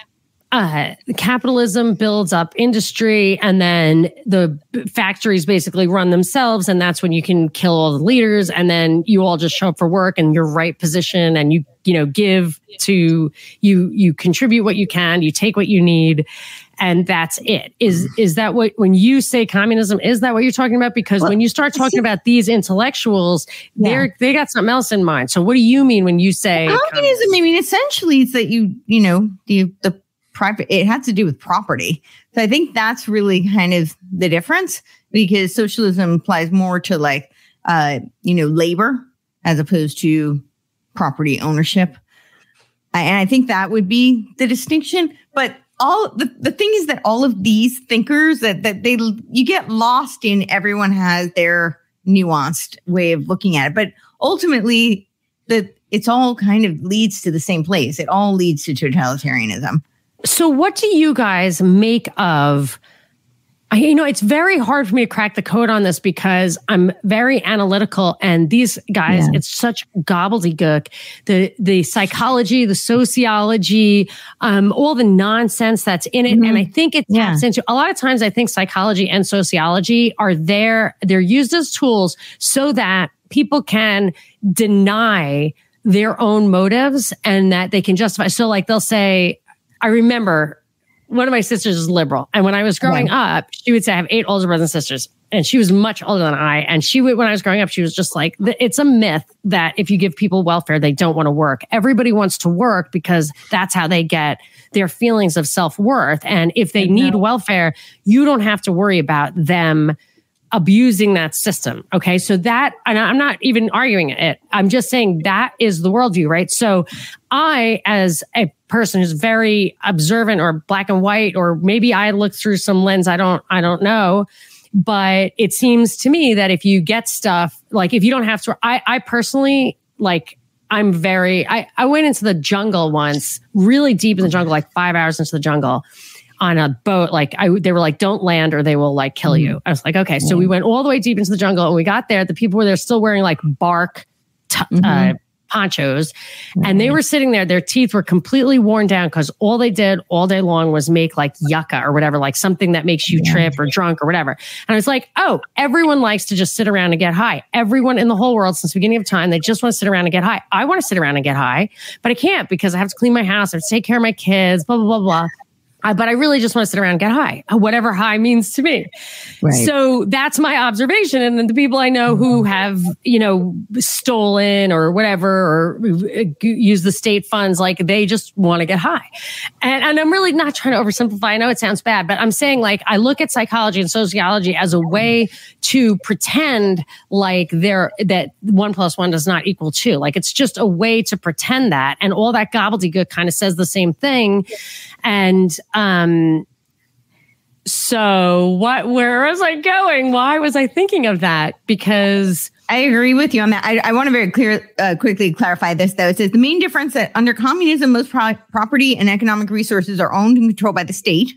Speaker 1: uh, capitalism builds up industry and then the factories basically run themselves. And that's when you can kill all the leaders. And then you all just show up for work and your right position and you, you know, give to you, you contribute what you can, you take what you need and that's it. Is is that what when you say communism? Is that what you're talking about? Because well, when you start talking about these intellectuals, yeah. they're they got something else in mind. So what do you mean when you say
Speaker 3: communism? communism? I mean, essentially, it's that you you know the the private. It has to do with property. So I think that's really kind of the difference because socialism applies more to like uh you know labor as opposed to property ownership. And I think that would be the distinction. But all the, the thing is that all of these thinkers that that they you get lost in everyone has their nuanced way of looking at it. But ultimately the it's all kind of leads to the same place. It all leads to totalitarianism.
Speaker 1: So what do you guys make of I, you know, it's very hard for me to crack the code on this because I'm very analytical, and these guys, yeah. it's such gobbledygook. The the psychology, the sociology, um, all the nonsense that's in it, mm-hmm. and I think it taps yeah. into a lot of times. I think psychology and sociology are there; they're used as tools so that people can deny their own motives and that they can justify. So, like they'll say, "I remember." One of my sisters is liberal. And when I was growing up, she would say, I have eight older brothers and sisters. And she was much older than I. And she would, when I was growing up, she was just like, it's a myth that if you give people welfare, they don't want to work. Everybody wants to work because that's how they get their feelings of self worth. And if they need welfare, you don't have to worry about them abusing that system. Okay. So that, and I'm not even arguing it. I'm just saying that is the worldview, right? So I, as a person who's very observant or black and white, or maybe I look through some lens, I don't, I don't know. But it seems to me that if you get stuff, like if you don't have to, I, I personally like, I'm very, I, I went into the jungle once, really deep in the jungle, like five hours into the jungle on a boat. Like I, they were like, don't land or they will like kill you. Mm-hmm. I was like, okay. So we went all the way deep into the jungle and we got there. The people were there still wearing like bark, t- uh, mm-hmm. uh, ponchos and they mm-hmm. were sitting there their teeth were completely worn down because all they did all day long was make like yucca or whatever like something that makes you trip or drunk or whatever and i was like oh everyone likes to just sit around and get high everyone in the whole world since the beginning of time they just want to sit around and get high i want to sit around and get high but i can't because i have to clean my house i have to take care of my kids blah blah blah blah I, but I really just want to sit around and get high, whatever high means to me. Right. So that's my observation. And then the people I know who have, you know, stolen or whatever, or uh, use the state funds, like they just want to get high. And, and I'm really not trying to oversimplify. I know it sounds bad, but I'm saying like I look at psychology and sociology as a way to pretend like there that one plus one does not equal two. Like it's just a way to pretend that. And all that gobbledygook kind of says the same thing. And um, so what, where was I going? Why was I thinking of that? Because
Speaker 3: I agree with you on that. I, I want to very clear, uh, quickly clarify this though. It says the main difference that under communism, most pro- property and economic resources are owned and controlled by the state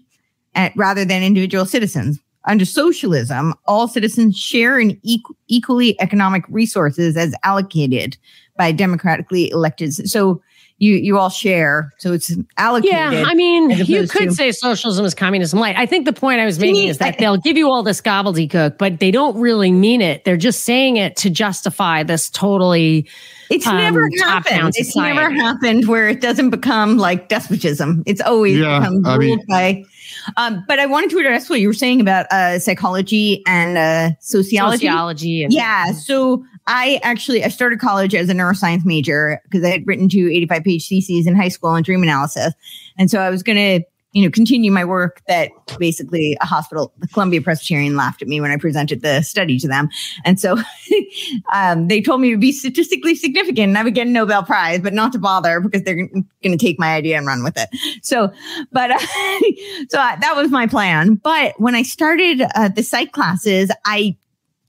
Speaker 3: at, rather than individual citizens. Under socialism, all citizens share in equ- equally economic resources as allocated by democratically elected. So you you all share. So it's allocated.
Speaker 1: Yeah, I mean, you could to, say socialism is communism light. I think the point I was making me, is that I, they'll give you all this gobbledygook, but they don't really mean it. They're just saying it to justify this totally.
Speaker 3: It's um, never happened. It's never happened where it doesn't become like despotism. It's always yeah, become ruled mean, by. Um, but I wanted to address what you were saying about uh, psychology and uh, sociology.
Speaker 1: Sociology.
Speaker 3: And- yeah. So I actually I started college as a neuroscience major because I had written two 85 page theses in high school on dream analysis. And so I was going to, you know, continue my work that basically a hospital, the Columbia Presbyterian laughed at me when I presented the study to them. And so um, they told me it would be statistically significant and I would get a Nobel Prize, but not to bother because they're going to take my idea and run with it. So, but uh, so I, that was my plan. But when I started uh, the psych classes, I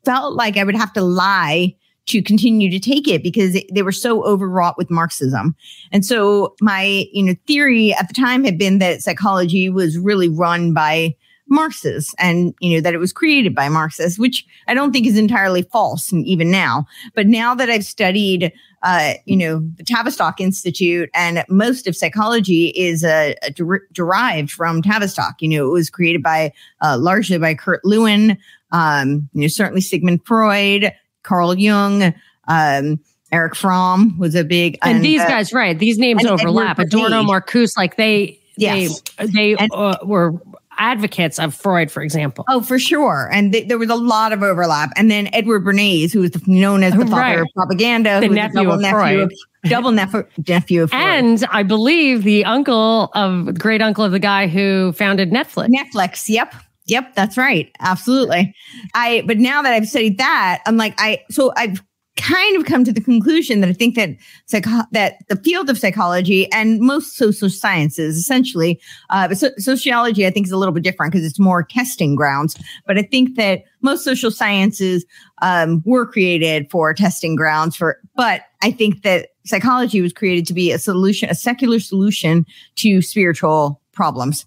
Speaker 3: felt like I would have to lie to continue to take it because they were so overwrought with Marxism. And so my, you know, theory at the time had been that psychology was really run by Marxists and, you know, that it was created by Marxists, which I don't think is entirely false and even now. But now that I've studied, uh, you know, the Tavistock Institute and most of psychology is uh, der- derived from Tavistock. You know, it was created by uh, largely by Kurt Lewin, um, you know, certainly Sigmund Freud, Carl Jung, um, Erich Fromm was a big
Speaker 1: and, and these uh, guys, right? These names overlap. Adorno, Marcuse, like they, yes. they, they and, uh, were advocates of Freud, for example.
Speaker 3: Oh, for sure. And th- there was a lot of overlap. And then Edward Bernays, who was the, known as the father right. of propaganda,
Speaker 1: the nephew of nephew Freud. Of,
Speaker 3: double nephew, nephew of Freud.
Speaker 1: And I believe the uncle of great uncle of the guy who founded Netflix.
Speaker 3: Netflix. Yep. Yep, that's right. Absolutely. I but now that I've studied that, I'm like I so I've kind of come to the conclusion that I think that psycho- that the field of psychology and most social sciences, essentially, uh, so- sociology, I think is a little bit different because it's more testing grounds. But I think that most social sciences um, were created for testing grounds for. But I think that psychology was created to be a solution, a secular solution to spiritual problems.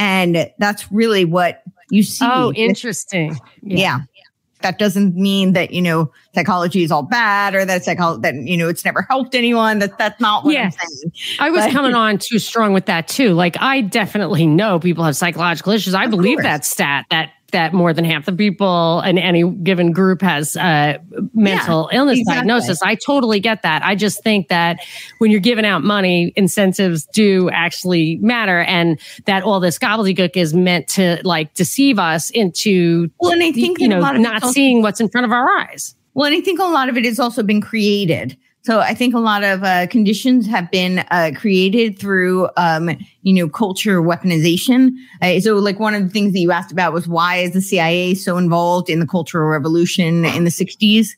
Speaker 3: And that's really what you see.
Speaker 1: Oh, interesting.
Speaker 3: Yeah. yeah. That doesn't mean that, you know, psychology is all bad or that psychology that, you know, it's never helped anyone. That that's not what yes. I'm saying.
Speaker 1: I was but, coming on too strong with that too. Like I definitely know people have psychological issues. I believe course. that stat that that more than half the people in any given group has uh, mental yeah, illness exactly. diagnosis. I totally get that. I just think that when you're giving out money, incentives do actually matter, and that all this gobbledygook is meant to like deceive us into well, and I think you know not seeing what's in front of our eyes.
Speaker 3: Well, and I think a lot of it has also been created. So I think a lot of uh, conditions have been uh, created through, um, you know, culture weaponization. Uh, so, like one of the things that you asked about was why is the CIA so involved in the Cultural Revolution in the '60s?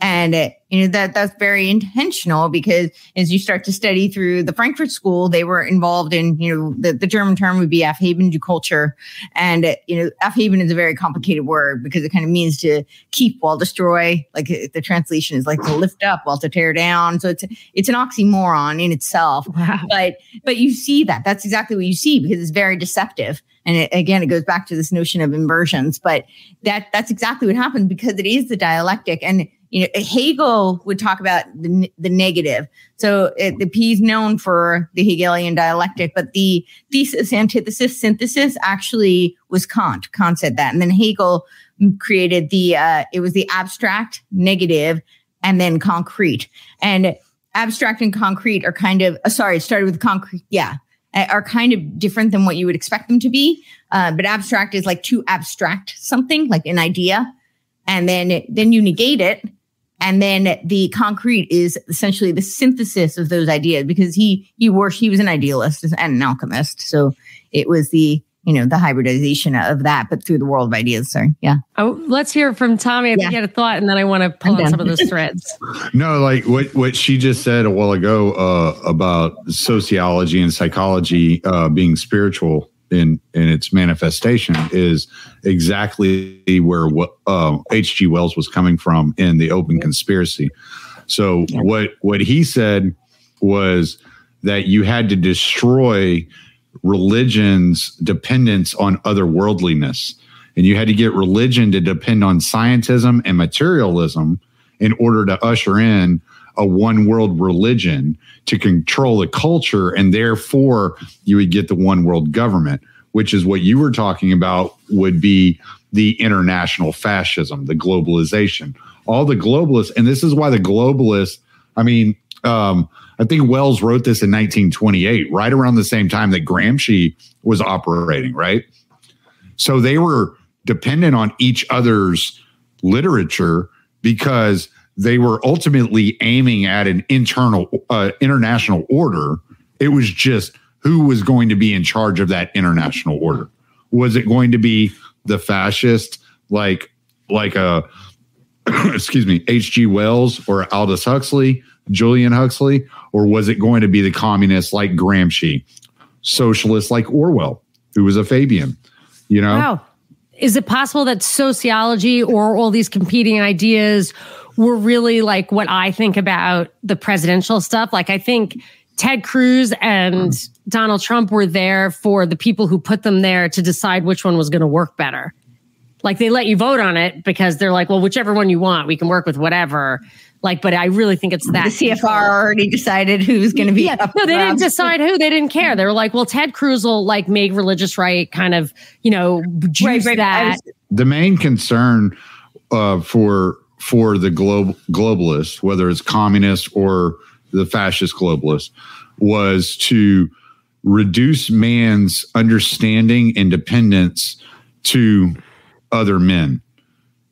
Speaker 3: And it, you know that that's very intentional because as you start to study through the Frankfurt School, they were involved in you know the, the German term would be Aufheben du culture and you know Aufheben is a very complicated word because it kind of means to keep while destroy. Like the translation is like to lift up while to tear down. So it's it's an oxymoron in itself. Wow. But but you see that that's exactly what you see because it's very deceptive. And it, again, it goes back to this notion of inversions, but that that's exactly what happens because it is the dialectic and you know, Hegel would talk about the, the negative. So it, the P is known for the Hegelian dialectic, but the thesis, antithesis, synthesis actually was Kant. Kant said that. And then Hegel created the, uh, it was the abstract, negative, and then concrete. And abstract and concrete are kind of, uh, sorry, it started with concrete. Yeah. Are kind of different than what you would expect them to be. Uh, but abstract is like to abstract something, like an idea and then then you negate it and then the concrete is essentially the synthesis of those ideas because he he worked he was an idealist and an alchemist. So it was the you know the hybridization of that but through the world of ideas. Sorry. Yeah.
Speaker 1: Oh let's hear from tommy. If yeah. you had a thought and then i want to pull on some of those threads.
Speaker 2: No like what what she just said a while ago uh, about sociology and psychology uh, being spiritual in in its manifestation is exactly where what uh, H.G. Wells was coming from in the Open Conspiracy. So what what he said was that you had to destroy religion's dependence on otherworldliness, and you had to get religion to depend on scientism and materialism in order to usher in a one world religion to control the culture. And therefore, you would get the one world government, which is what you were talking about, would be the international fascism, the globalization. All the globalists, and this is why the globalists, I mean, um, I think Wells wrote this in 1928, right around the same time that Gramsci was operating, right? So they were dependent on each other's literature because they were ultimately aiming at an internal uh, international order. It was just who was going to be in charge of that international order. Was it going to be the fascist like like a excuse me H.G. Wells or Aldous Huxley, Julian Huxley, or was it going to be the communists like Gramsci, socialists like Orwell, who was a Fabian? You know. Wow.
Speaker 1: Is it possible that sociology or all these competing ideas were really like what I think about the presidential stuff. Like I think Ted Cruz and Donald Trump were there for the people who put them there to decide which one was going to work better. Like they let you vote on it because they're like, well, whichever one you want, we can work with whatever. Like, but I really think it's that
Speaker 3: the CFR already decided who's going to be.
Speaker 1: Yeah, no, they didn't decide who. They didn't care. They were like, well, Ted Cruz will like make religious right, kind of, you know, juice right, right. that. Was,
Speaker 2: the main concern uh, for for the globe globalists, whether it's communist or the fascist globalists, was to reduce man's understanding and dependence to other men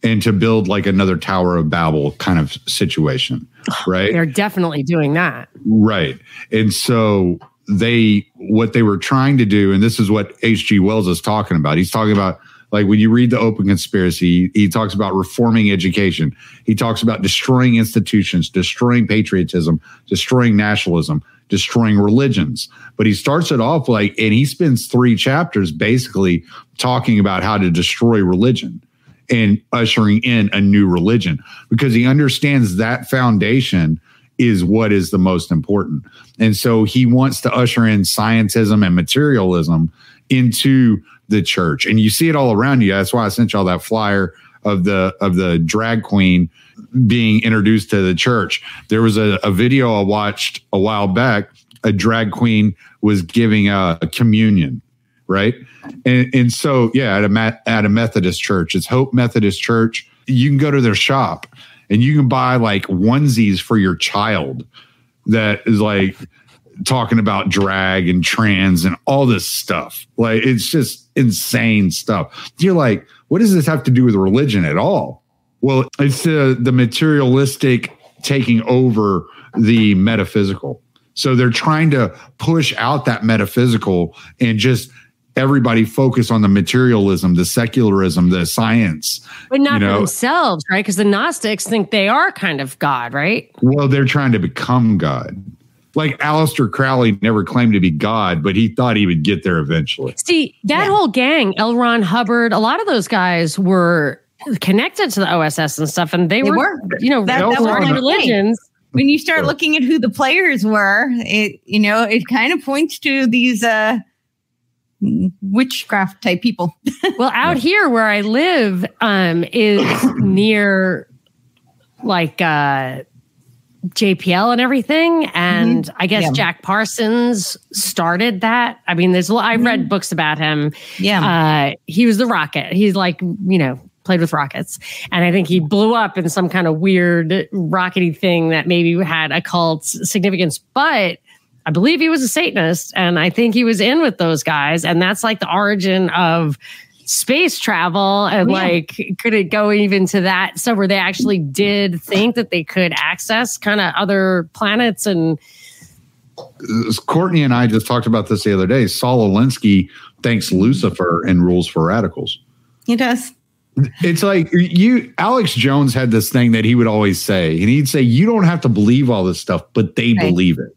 Speaker 2: and to build like another Tower of Babel kind of situation. Right.
Speaker 1: They're definitely doing that.
Speaker 2: Right. And so they, what they were trying to do, and this is what H.G. Wells is talking about. He's talking about like when you read the Open Conspiracy, he, talks about reforming education. He talks about destroying institutions, destroying patriotism, destroying nationalism, destroying religions. But he starts it off like, and he spends three chapters basically talking about how to destroy religion and ushering in a new religion because he understands that foundation is what is the most important. And so he wants to usher in scientism and materialism into the church. And you see it all around you. That's why I sent y'all that flyer of the of the drag queen being introduced to the church. There was a, a video I watched a while back. A drag queen was giving a, a communion, right? And and so yeah, at a at a Methodist church, it's Hope Methodist Church. You can go to their shop and you can buy like onesies for your child that is like talking about drag and trans and all this stuff. Like it's just insane stuff. You're like, what does this have to do with religion at all? Well, it's uh, the materialistic taking over the metaphysical. So they're trying to push out that metaphysical and just everybody focus on the materialism, the secularism, the science.
Speaker 1: But not you know? themselves, right? Because the Gnostics think they are kind of God, right?
Speaker 2: Well, they're trying to become God like Aleister Crowley never claimed to be God, but he thought he would get there eventually.
Speaker 1: See, that yeah. whole gang, L. Ron Hubbard, a lot of those guys were connected to the OSS and stuff, and they, they were, were, you know, that, that was religions.
Speaker 3: When you start looking at who the players were, it you know it kind of points to these uh witchcraft type people.
Speaker 1: well, out yeah. here where I live um is near like uh JPL and everything. And mm-hmm. I guess yeah. Jack Parsons started that. I mean, there's I've mm-hmm. read books about him.
Speaker 3: Yeah.
Speaker 1: Uh, he was the rocket. He's like, you know, played with rockets. And I think he blew up in some kind of weird rockety thing that maybe had occult significance. But I believe he was a Satanist. And I think he was in with those guys. And that's like the origin of space travel and yeah. like could it go even to that so where they actually did think that they could access kind of other planets and
Speaker 2: uh, courtenay and i just talked about this the other day. Saul alinsky thanks mm-hmm. lucifer and rules for radicals.
Speaker 3: He does.
Speaker 2: It's like you alex jones had this thing that he would always say and he'd say you don't have to believe all this stuff but they right. believe it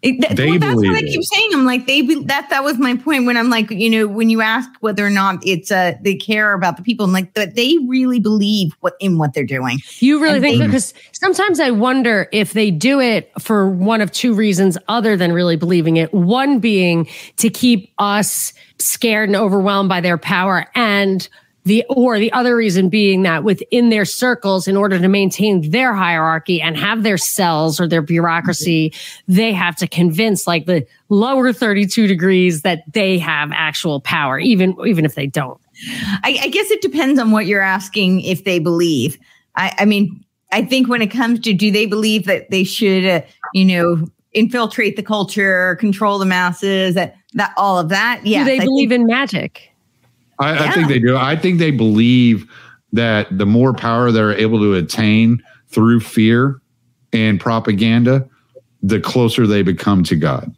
Speaker 3: It, that, well, that's what I keep saying. I'm like they be, that that was my point when I'm like you know when you ask whether or not it's uh they care about the people I'm like that they really believe what in what they're doing.
Speaker 1: You really and think because sometimes I wonder if they do it for one of two reasons other than really believing it. One being to keep us scared and overwhelmed by their power and the or the other reason being that within their circles in order to maintain their hierarchy and have their cells or their bureaucracy they have to convince like the lower 32 degrees that they have actual power even even if they don't.
Speaker 3: I, I guess it depends on what you're asking if they believe. I, I mean i think when it comes to do they believe that they should uh, you know infiltrate the culture control the masses that that all of that? Yeah
Speaker 1: do they believe
Speaker 3: think,
Speaker 1: in magic
Speaker 2: I, yeah. I think they do. I think they believe that the more power they're able to attain through fear and propaganda, the closer they become to God.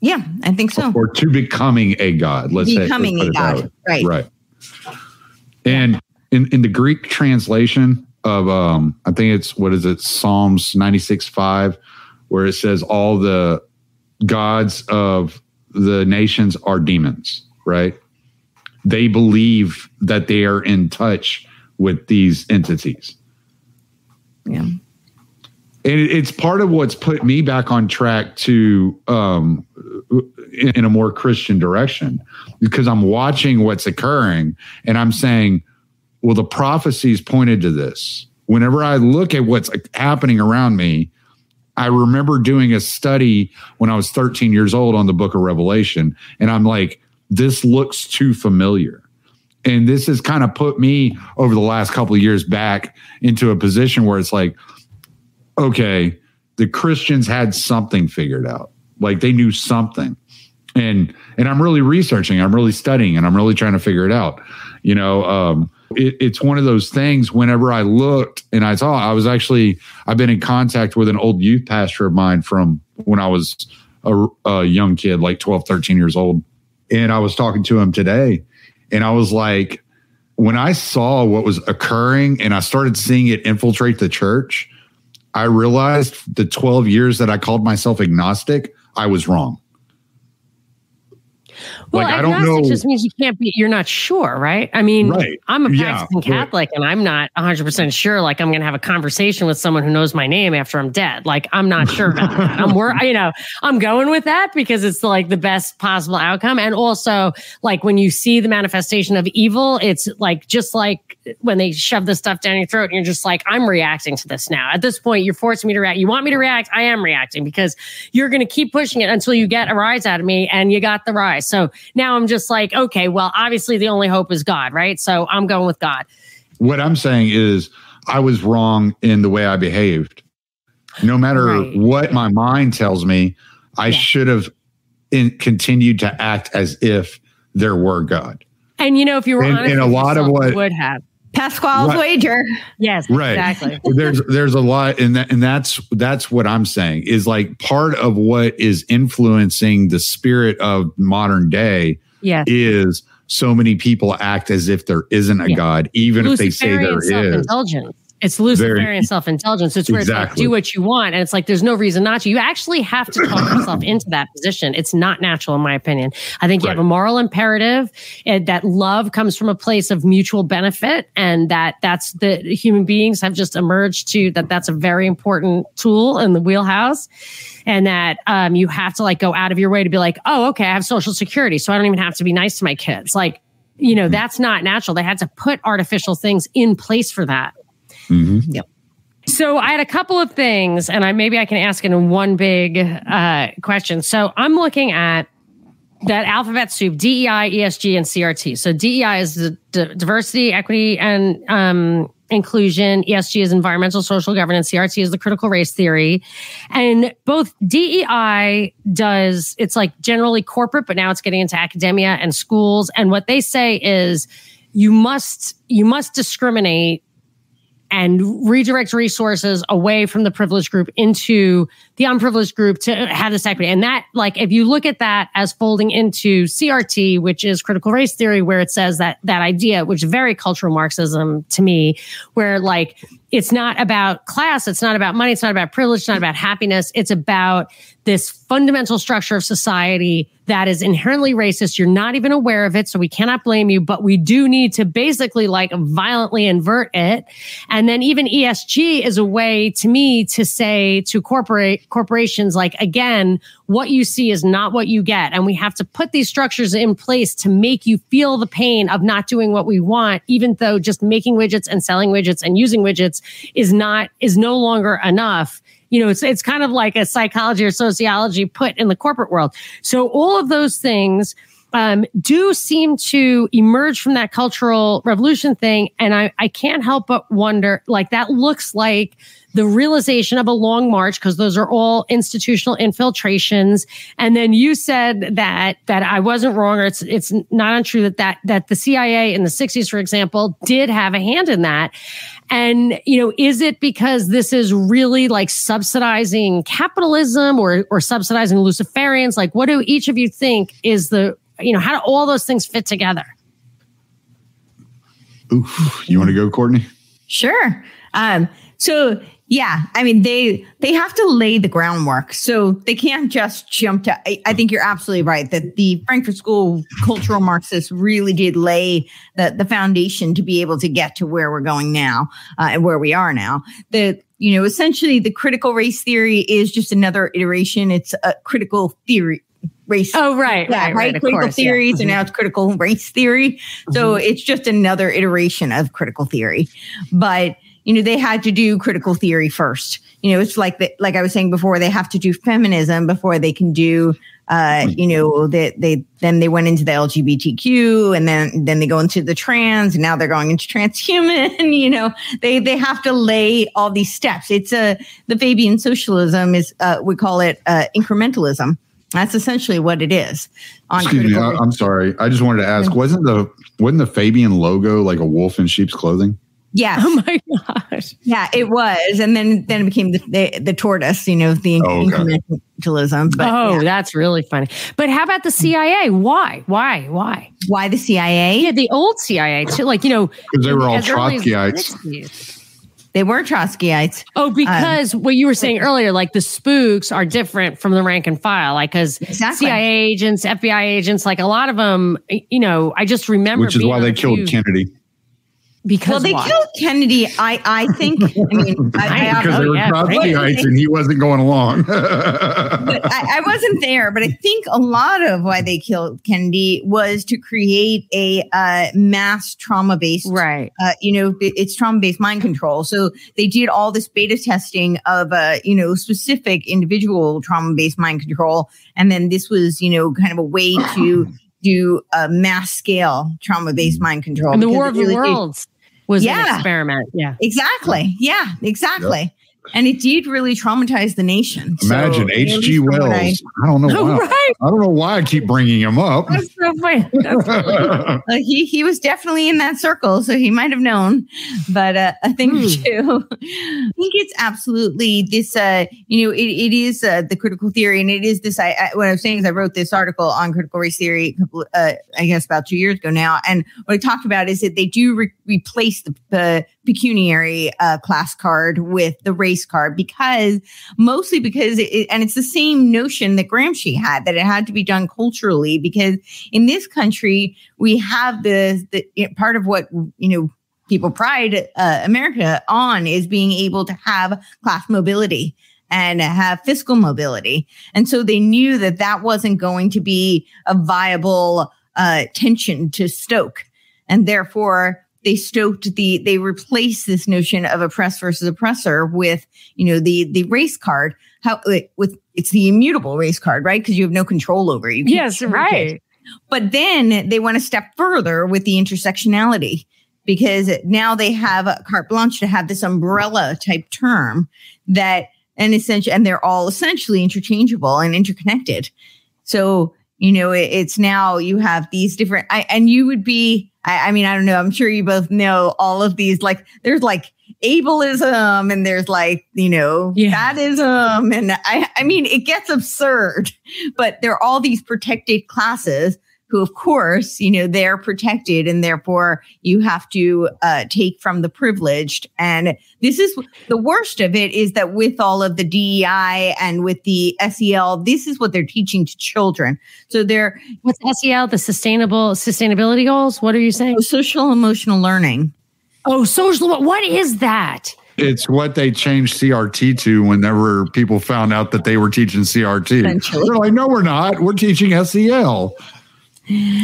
Speaker 3: Yeah, I think so.
Speaker 2: Or, to becoming a God. Let's
Speaker 3: becoming
Speaker 2: say,
Speaker 3: becoming a God. Right.
Speaker 2: Right. And in, in the Greek translation of um, I think it's what is it, Psalms 96 5, where it says all the gods of the nations are demons, right? They believe that they are in touch with these entities.
Speaker 3: Yeah. And
Speaker 2: it's part of what's put me back on track to um, in, in a more Christian direction because I'm watching what's occurring and I'm saying, well, the prophecies pointed to this. Whenever I look at what's happening around me, I remember doing a study when I was 13 years old on the book of Revelation. And I'm like, this looks too familiar. And this has kind of put me over the last couple of years back into a position where it's like, okay, the Christians had something figured out. Like they knew something. And and I'm really researching, I'm really studying, and I'm really trying to figure it out. You know, um, it, it's one of those things whenever I looked and I saw, I was actually, I've been in contact with an old youth pastor of mine from when I was a, a young kid, like 12, 13 years old and I was talking to him today, and I was like, when I saw what was occurring and I started seeing it infiltrate the church, I realized the 12 years that I called myself agnostic, I was wrong.
Speaker 1: Well, like, I don't know. just means you can't be, you're not sure, right? I mean, right. I'm a practicing yeah, Catholic right. and I'm not 100% sure, like, I'm going to have a conversation with someone who knows my name after I'm dead. Like, I'm not sure about that. I'm, wor- you know, I'm going with that because it's like the best possible outcome. And also, like, when you see the manifestation of evil, it's like just like when they shove the stuff down your throat and you're just like, I'm reacting to this now. At this point, you're forcing me to react. You want me to react? I am reacting because you're going to keep pushing it until you get a rise out of me and you got the rise. So now I'm just like, okay, well, obviously the only hope is God, right? So I'm going with God.
Speaker 2: What I'm saying is, I was wrong in the way I behaved. No matter right. what my mind tells me, I yeah. should have in, continued to act as if there were God.
Speaker 1: And you know, if you were and, honest, and a lot of what would have
Speaker 3: Pascal's right. wager.
Speaker 1: Yes, right. Exactly.
Speaker 2: there's there's a lot, and that and that's that's what I'm saying is like part of what is influencing the spirit of modern day.
Speaker 1: Yes.
Speaker 2: is so many people act as if there isn't a God, even if they say there is.
Speaker 1: It's Luciferian self intelligence. It's where exactly. it's like, do what you want. And it's like, there's no reason not to. You actually have to talk yourself into that position. It's not natural, in my opinion. I think you right. have a moral imperative and that love comes from a place of mutual benefit and that that's the human beings have just emerged to that that's a very important tool in the wheelhouse and that um, you have to like go out of your way to be like, oh, okay, I have social security. So I don't even have to be nice to my kids. Like, you know, hmm. that's not natural. They had to put artificial things in place for that.
Speaker 2: Mm-hmm.
Speaker 1: Yep. So I had a couple of things, and I maybe I can ask in one big uh, question. So I'm looking at that alphabet soup: DEI, ESG, and CRT. So DEI is the d- diversity, equity, and um, inclusion. ESG is environmental, social governance. CRT is the critical race theory, and both DEI does. It's like generally corporate, but now it's getting into academia and schools. And what they say is you must you must discriminate and redirect resources away from the privileged group into the unprivileged group to have this equity. And that, like, if you look at that as folding into CRT, which is critical race theory, where it says that that idea, which is very cultural Marxism to me, where like it's not about class, it's not about money, it's not about privilege, it's not about happiness. It's about this fundamental structure of society that is inherently racist. You're not even aware of it, so we cannot blame you, but we do need to basically like violently invert it. And then even ESG is a way to me to say to corporate corporations like again, what you see is not what you get. And we have to put these structures in place to make you feel the pain of not doing what we want, even though just making widgets and selling widgets and using widgets is not, is no longer enough. You know, it's, it's kind of like a psychology or sociology put in the corporate world. So all of those things, um, do seem to emerge from that cultural revolution thing. And I, I can't help but wonder like that looks like the realization of a long march because those are all institutional infiltrations. And then you said that that I wasn't wrong, or it's it's not untrue that that that the CIA in the 60s, for example, did have a hand in that. And you know, is it because this is really like subsidizing capitalism or or subsidizing Luciferians? Like, what do each of you think is the you know how do all those things fit together?
Speaker 2: Ooh, you want to go, Courtenay?
Speaker 3: Sure. Um, so yeah, I mean they they have to lay the groundwork, so they can't just jump to. I, I, think you're absolutely right that the Frankfurt School cultural Marxists really did lay the the foundation to be able to get to where we're going now uh, and where we are now. The you know essentially the critical race theory is just another iteration. It's a critical theory race.
Speaker 1: Oh, right,
Speaker 3: yeah,
Speaker 1: right,
Speaker 3: right.
Speaker 1: right
Speaker 3: critical
Speaker 1: course,
Speaker 3: theories,
Speaker 1: yeah.
Speaker 3: and now it's critical race theory. So mm-hmm. it's just another iteration of critical theory, but you know, they had to do critical theory first. You know, it's like the, like I was saying before, they have to do feminism before they can do, uh, you know, they, they, then they went into the LGBTQ and then, then they go into the trans and now they're going into transhuman, you know, they, they have to lay all these steps. It's a, the Fabian socialism is, uh, we call it, uh, incrementalism. That's essentially what it is.
Speaker 2: Excuse me, I, I'm sorry. I just wanted to ask, wasn't the, wasn't the Fabian logo like a wolf in sheep's clothing?
Speaker 3: Yes.
Speaker 1: Oh my gosh.
Speaker 3: Yeah, it was, and then then it became the the, the tortoise. You know, the oh, okay. incrementalism.
Speaker 1: But, oh, yeah. that's really funny. But how about the CIA? Why? Why? Why?
Speaker 3: Why the CIA?
Speaker 1: Yeah, the old CIA too. Like you know,
Speaker 2: because they were all Trotskyites.
Speaker 3: They were Trotskyites.
Speaker 1: Oh, because um, what you were saying earlier, like the spooks are different from the rank and file, like because exactly. CIA agents, FBI agents, like a lot of them, you know, I just remember.
Speaker 2: Which is why they killed Kennedy
Speaker 3: because well, they why? killed Kennedy. I I think. I mean, I,
Speaker 2: I, because they were yeah, Trotskyites and he wasn't going along.
Speaker 3: but I, I, wasn't there, but I think a lot of why they killed Kennedy was to create a uh, mass trauma based,
Speaker 1: right?
Speaker 3: Uh, you know, it's trauma based mind control. So they did all this beta testing of uh, you know specific individual trauma based mind control, and then this was you know kind of a way to do a mass scale trauma based mind control.
Speaker 1: And the War of really the Worlds was yeah. an experiment. Yeah.
Speaker 3: Exactly. Yeah, exactly. And it did really traumatize the nation.
Speaker 2: Imagine so, H.G. Wells. I, I, don't know. Why, right. I don't know why I keep bringing him up. That's so funny.
Speaker 3: That's he he was definitely in that circle, so he might have known. But uh, a thing hmm. or two. I think it's absolutely this. Uh, you know, it, it is uh, the critical theory, and it is this. I, I, what I'm saying is, I wrote this article on critical race theory. Uh, I guess about two years ago now, and what I talked about is that they do re- replace the, the pecuniary uh, class card with the race card because mostly because it, and it's the same notion that Gramsci had that it had to be done culturally because in this country we have the, the part of what you know people pride uh, America on is being able to have class mobility and have fiscal mobility. And so they knew that that wasn't going to be a viable uh, tension to stoke. And therefore they stoked the they replaced this notion of oppressed versus oppressor with you know the the race card. How with it's the immutable race card right? Because you have no control over it.
Speaker 1: Yes right.
Speaker 3: But then they went a step further with the intersectionality because now they have a carte blanche to have this umbrella type term that and essentially and they're all essentially interchangeable and interconnected. So you know it, it's now you have these different I, and you would be I, I mean, I don't know. I'm sure you both know all of these. Like, there's like ableism and there's like, you know, yeah. fatism. And I, I mean, it gets absurd, but there are all these protected classes who, of course, you know, they're protected and therefore you have to uh, take from the privileged. And this is the worst of it is that with all of the DEI and with the SEL, this is what they're teaching to children. So they're
Speaker 1: what's SEL, the sustainable sustainability goals? What are you saying?
Speaker 3: Social emotional learning.
Speaker 1: Oh, social. What is that?
Speaker 2: It's what they changed CRT to whenever people found out that they were teaching CRT. They're like, no, we're not. We're teaching SEL.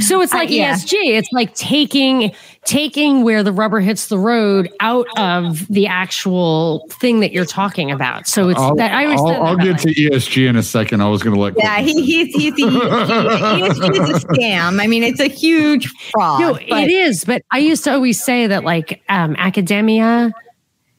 Speaker 1: So it's like uh, yeah. ESG. It's like taking taking where the rubber hits the road out of the actual thing that you're talking about. So it's
Speaker 2: I'll,
Speaker 1: that
Speaker 2: I I'll, I'll get to ESG in a second. I was going to let
Speaker 3: yeah, he, he's he's he, ESG is a scam. I mean, it's a huge fraud. No,
Speaker 1: but. it is. But I used to always say that like um, academia,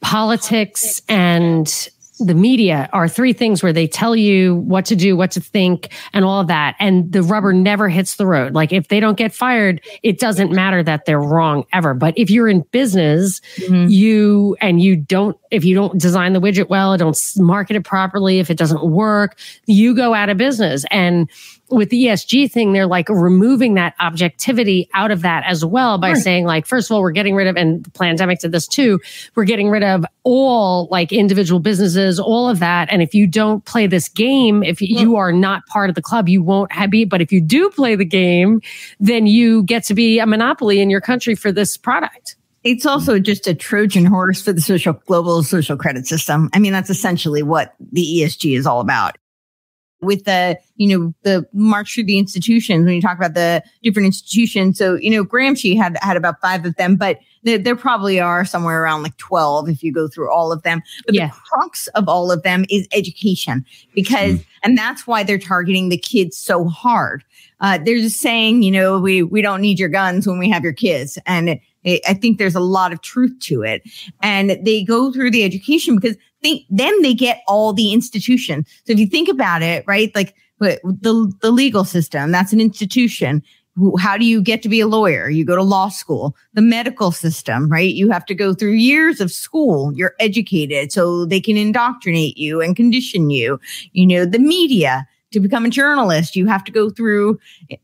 Speaker 1: politics, and the media are three things where they tell you what to do, what to think, and all of that. And the rubber never hits the road. Like if they don't get fired, it doesn't matter that they're wrong ever. But if you're in business, mm-hmm. you and you don't, if you don't design the widget well, don't market it properly, if it doesn't work, you go out of business. And with the ESG thing, they're like removing that objectivity out of that as well by right. saying, like, first of all, we're getting rid of, and the pandemic did this too, we're getting rid of all like individual businesses, all of that. And if you don't play this game, if you are not part of the club, you won't have be. But if you do play the game, then you get to be a monopoly in your country for this product.
Speaker 3: It's also just a Trojan horse for the social global social credit system. I mean, that's essentially what the ESG is all about with the, you know, the march through the institutions when you talk about the different institutions. So, you know, Gramsci had had about five of them, but there, there probably are somewhere around like 12 if you go through all of them. But yeah. the crux of all of them is education because, mm. and that's why they're targeting the kids so hard. Uh, they're just saying, you know, we, we don't need your guns when we have your kids. And I think there's a lot of truth to it. And they go through the education because they, then they get all the institution. So if you think about it, right, like the, the legal system, that's an institution. How do you get to be a lawyer? You go to law school, the medical system, right? You have to go through years of school. You're educated so they can indoctrinate you and condition you. You know, the media, to become a journalist, you have to go through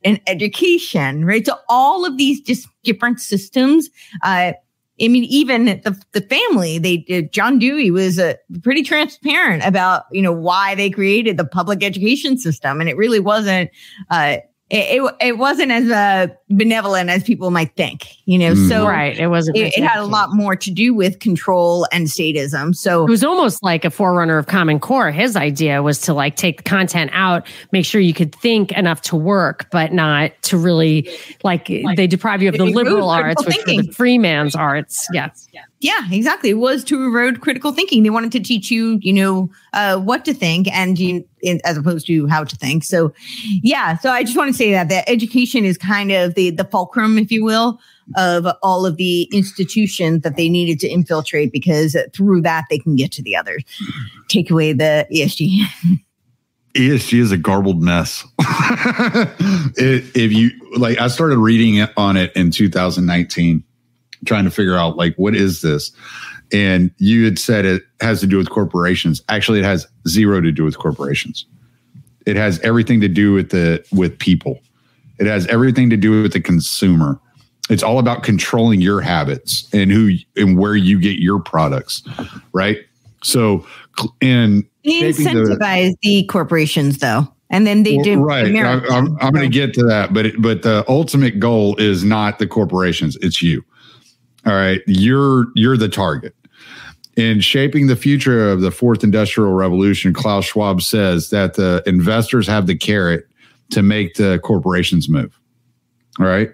Speaker 3: an education, right? So all of these just different systems, uh, I mean, even the, the family, they John Dewey was uh, pretty transparent about, you know, why they created the public education system. And it really wasn't, uh, it, it, it wasn't as uh, benevolent as people might think, you know. Mm.
Speaker 1: So right, it wasn't.
Speaker 3: It, it, had a lot more to do with control and statism. So
Speaker 1: it was almost like a forerunner of Common Core. His idea was to like take the content out, make sure you could think enough to work, but not to really like, like they deprive you of the liberal arts, which are the free man's arts. Yes.
Speaker 3: Yeah. Yeah, exactly. It was to erode critical thinking. They wanted to teach you, you know, uh, what to think and you, as opposed to how to think. So, yeah. So I just want to say that that education is kind of the the fulcrum, if you will, of all of the institutions that they needed to infiltrate because through that they can get to the others. Take away the ESG.
Speaker 2: ESG is a garbled mess. if you like, I started reading on it in 2019 trying to figure out like what is this? And you had said it has to do with corporations. Actually it has zero to do with corporations. It has everything to do with the with people. It has everything to do with the consumer. It's all about controlling your habits and who and where you get your products right? So in
Speaker 3: incentivize the, the corporations though and then they do
Speaker 2: right. I'm, I'm, I'm going to get to that, but but the ultimate goal is not the corporations; it's you. All right, you're you're the target. In shaping the future of the fourth industrial revolution, Klaus Schwab says that the investors have the carrot to make the corporations move. All right?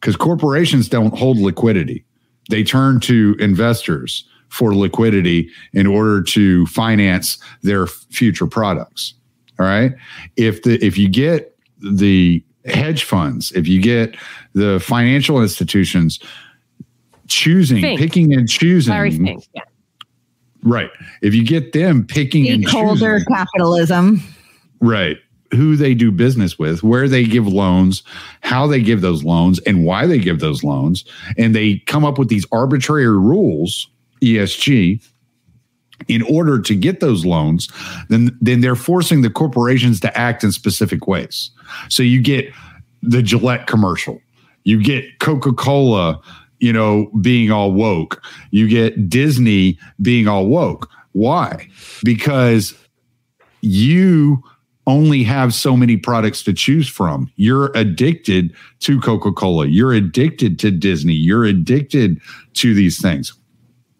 Speaker 2: Because corporations don't hold liquidity. They turn to investors for liquidity in order to finance their future products. All right? If the if you get the hedge funds, if you get the financial institutions choosing, Think. picking and choosing. Larry Fink, yeah. Right. If you get them picking and
Speaker 3: choosing, capitalism.
Speaker 2: Right. Who they do business with, where they give loans, how they give those loans, and why they give those loans. And they come up with these arbitrary rules ESG, in order to get those loans, then then they're forcing the corporations to act in specific ways. So you get the Gillette commercial, you get Coca Cola, you know, being all woke, you get Disney being all woke. Why? Because you only have so many products to choose from. You're addicted to Coca Cola. You're addicted to Disney. You're addicted to these things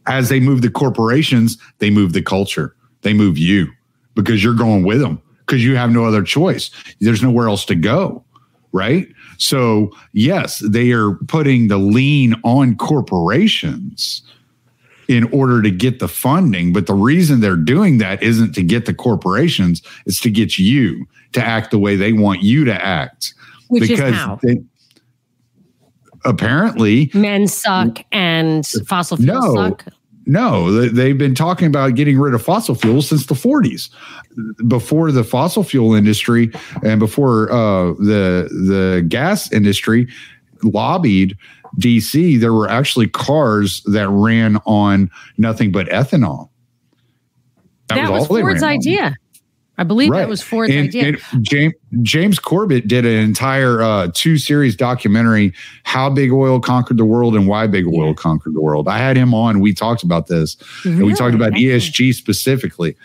Speaker 2: as they move the corporations, they move the culture. They move you because you're going with them because you have no other choice. There's nowhere else to go. Right. So, yes, they are putting the lean on corporations in order to get the funding. But the reason they're doing that isn't to get the corporations, it's to get you to act the way they want you to act.
Speaker 1: Which because? They,
Speaker 2: apparently
Speaker 1: men suck and fossil fuels no, suck.
Speaker 2: No, they've been talking about getting rid of fossil fuels since the 40s. Before the fossil fuel industry and before uh, the the gas industry lobbied DC, there were actually cars that ran on nothing but ethanol.
Speaker 1: That, that was, was Ford's idea. I believe right. that was Ford's and, idea.
Speaker 2: And James, James Corbett did an entire uh, two series documentary, How Big Oil Conquered the World and Why Big Oil Conquered the World. I had him on. We talked about this. Really? And we talked about ESG specifically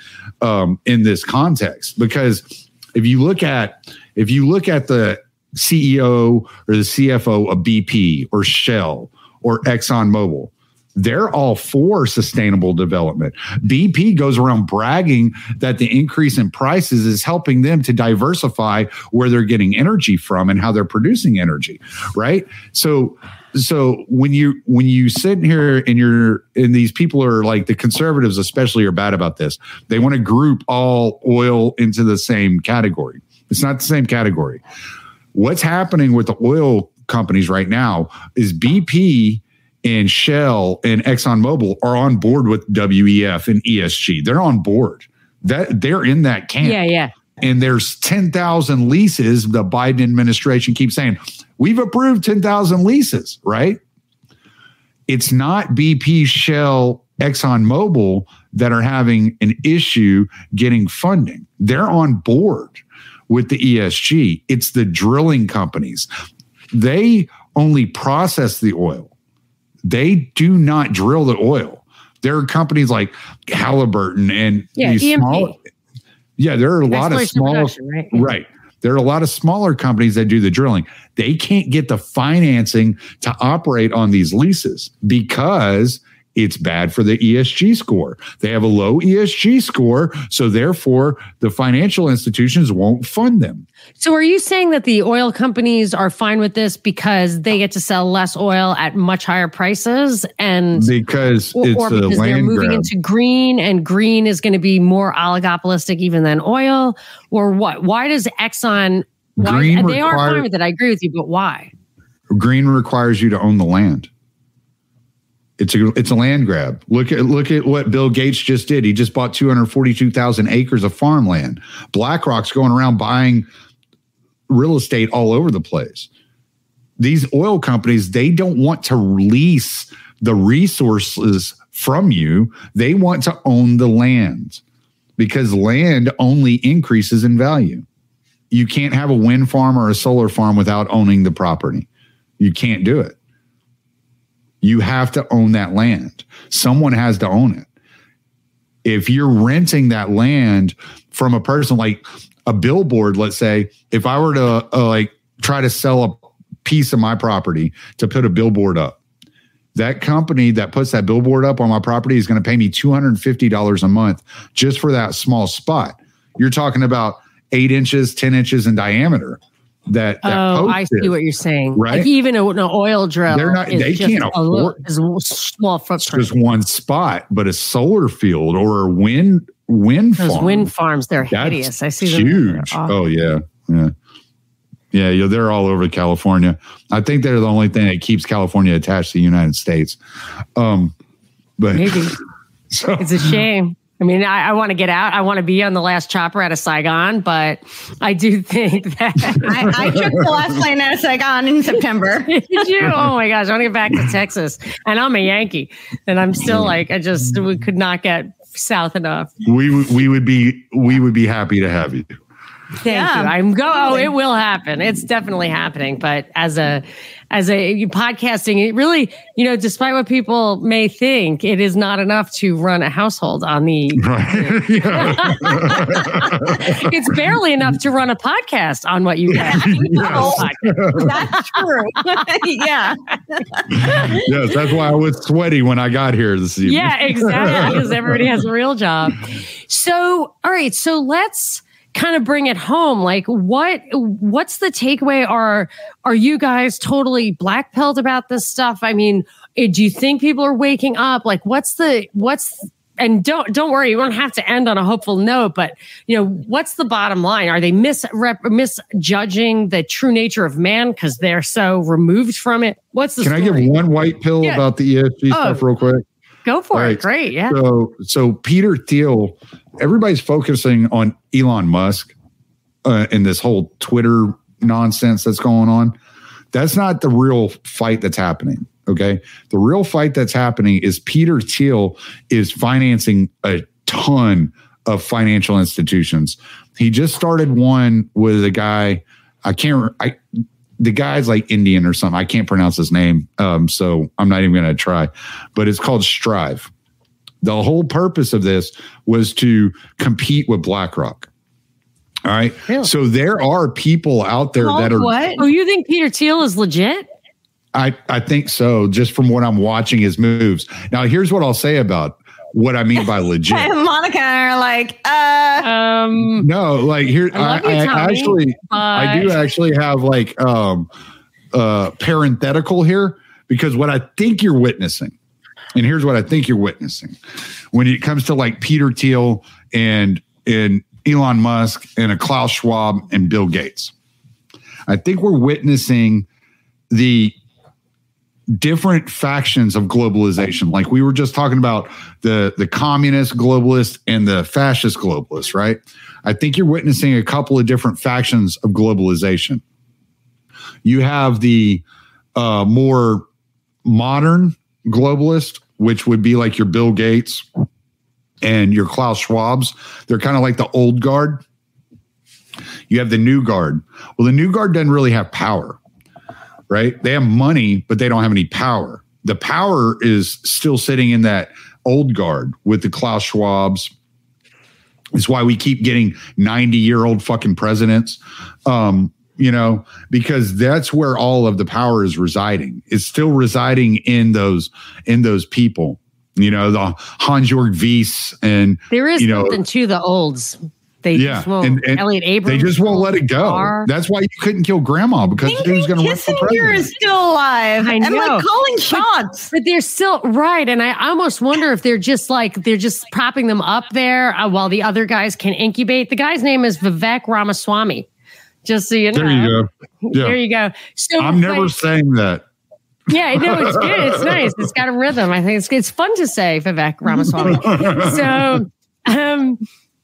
Speaker 2: um, in this context. Because if you look at if you look at the CEO or the CFO of BP or Shell or ExxonMobil, they're all for sustainable development. BP goes around bragging that the increase in prices is helping them to diversify where they're getting energy from and how they're producing energy, right? So so when you when you sit here and you're and these people are like the conservatives especially are bad about this. They want to group all oil into the same category. It's not the same category. What's happening with the oil companies right now is BP and Shell and ExxonMobil are on board with WEF and ESG. They're on board. That they're in that camp.
Speaker 1: Yeah, yeah.
Speaker 2: And there's 10,000 leases. The Biden administration keeps saying, we've approved 10,000 leases, right? It's not BP, Shell, ExxonMobil that are having an issue getting funding. They're on board with the ESG. It's the drilling companies. They only process the oil they do not drill the oil. There are companies like Halliburton and
Speaker 1: yeah, these EMP. small.
Speaker 2: Yeah, there are a lot of small. Right? right. There are a lot of smaller companies that do the drilling. They can't get the financing to operate on these leases because it's bad for the ESG score. They have a low ESG score, so therefore the financial institutions won't fund them.
Speaker 1: So are you saying that the oil companies are fine with this because they get to sell less oil at much higher prices and
Speaker 2: because or,
Speaker 1: or because they're moving grab. into green and green is going to be more oligopolistic even than oil or what? Why does Exxon why, green they require, are fine with it. I agree with you, but why?
Speaker 2: Green requires you to own the land. It's a it's a land grab. Look at look at what Bill Gates just did. He just bought 242,000 acres of farmland. BlackRock's going around buying real estate all over the place. These oil companies, they don't want to release the resources from you. They want to own the land because land only increases in value. You can't have a wind farm or a solar farm without owning the property. You can't do it. You have to own that land. Someone has to own it. If you're renting that land from a person like a billboard, let's say, if I were to uh, like try to sell a piece of my property to put a billboard up, that company that puts that billboard up on my property is going to pay me $250 a month just for that small spot. You're talking about eight inches, 10 inches in diameter that, that
Speaker 1: oh i see is, what you're saying. Right? like even a, an oil drill
Speaker 2: they're not they can't afford
Speaker 1: a, a small footprint.
Speaker 2: just one spot but a solar field or a wind wind
Speaker 1: those
Speaker 2: farm,
Speaker 1: wind farms they're hideous. I see them.
Speaker 2: huge. Oh yeah. Yeah yeah, they're all over California. I think they're the only thing that keeps California attached to the United States. Um, but
Speaker 1: maybe. so, it's a shame. I mean, I, I want to get out. I want to be on the last chopper out of Saigon, but I do think that
Speaker 3: I, I, took the last plane out of Saigon in September.
Speaker 1: Did you? Oh my gosh, I want to get back to Texas, and I'm a Yankee, and I'm still like, I just we could not get south enough.
Speaker 2: We we would be we would be happy to have you.
Speaker 1: Thank yeah, you. I'm go. Oh, it will happen. It's definitely happening. But as a as a podcasting, it really, you know, despite what people may think, it is not enough to run a household on the. Right. it's barely enough to run a podcast on what you get.
Speaker 3: no, that's true. yeah.
Speaker 2: yes, that's why I was sweaty when I got here this evening.
Speaker 1: Yeah, exactly. Because everybody has a real job. So, all right. So let's kind of bring it home. Like what what's the takeaway? Are are you guys totally black pilled about this stuff? I mean eh, do you think people are waking up? Like what's the what's and don't don't worry you don't have to end on a hopeful note but you know what's the bottom line? Are they misrep- misjudging the true nature of man because they're so removed from it? What's the
Speaker 2: can story? i give one white pill yeah. about the esg oh, stuff real quick?
Speaker 1: Go for it. Great. Yeah.
Speaker 2: So so peter thiel everybody's focusing on Elon Musk uh, and this whole Twitter nonsense that's going on. That's not the real fight that's happening. Okay. The real fight that's happening is Peter Thiel is financing a ton of financial institutions. He just started one with a guy, I can't, I, the guy's like Indian or something. I can't pronounce his name. Um, so I'm not even going to try, but it's called Strive. The whole purpose of this was to compete with BlackRock. All right. Really? So there are people out there that are.
Speaker 1: What? Oh, you think Peter Thiel is legit?
Speaker 2: I, I think so, just from what I'm watching his moves. Now, here's what I'll say about what I mean by legit.
Speaker 3: Monica are like, uh,
Speaker 2: um, no, like here, I, I, I actually, but... I do actually have like um, uh, parenthetical here because what I think you're witnessing and here's what I think you're witnessing when it comes to like Peter Thiel and and Elon Musk and a Klaus Schwab and Bill Gates. I think we're witnessing the different factions of globalization. Like we were just talking about the the communist globalist and the fascist globalist, right? I think you're witnessing a couple of different factions of globalization. You have the uh, more modern globalist, which would be like your Bill Gates and your Klaus Schwabs. They're kind of like the old guard. You have the new guard. Well, the new guard doesn't really have power, right? They have money, but they don't have any power. The power is still sitting in that old guard with the Klaus Schwabs. It's why we keep getting 90 year old fucking presidents. Um, you know, because that's where all of the power is residing. It's still residing in those in those people. You know, the Hans-Jörg Wyss and
Speaker 1: there is
Speaker 2: you know,
Speaker 1: something to the olds. They yeah, just won't. And, and Elliott Abrams.
Speaker 2: They just won't let it go. That's why you couldn't kill grandma because he was going to run for president.
Speaker 3: is still alive. I know. And like calling shots.
Speaker 1: But, but, they're still right. And I almost wonder if they're just like they're just propping them up there uh, while the other guys can incubate. The guy's name is Vivek Ramaswamy. Just so you know.
Speaker 2: There you go.
Speaker 1: Yeah. There you go.
Speaker 2: So I'm never like, saying that.
Speaker 1: Yeah, no, it's good. It's nice. It's got a rhythm. I think it's it's fun to say Vivek Ramaswamy. so um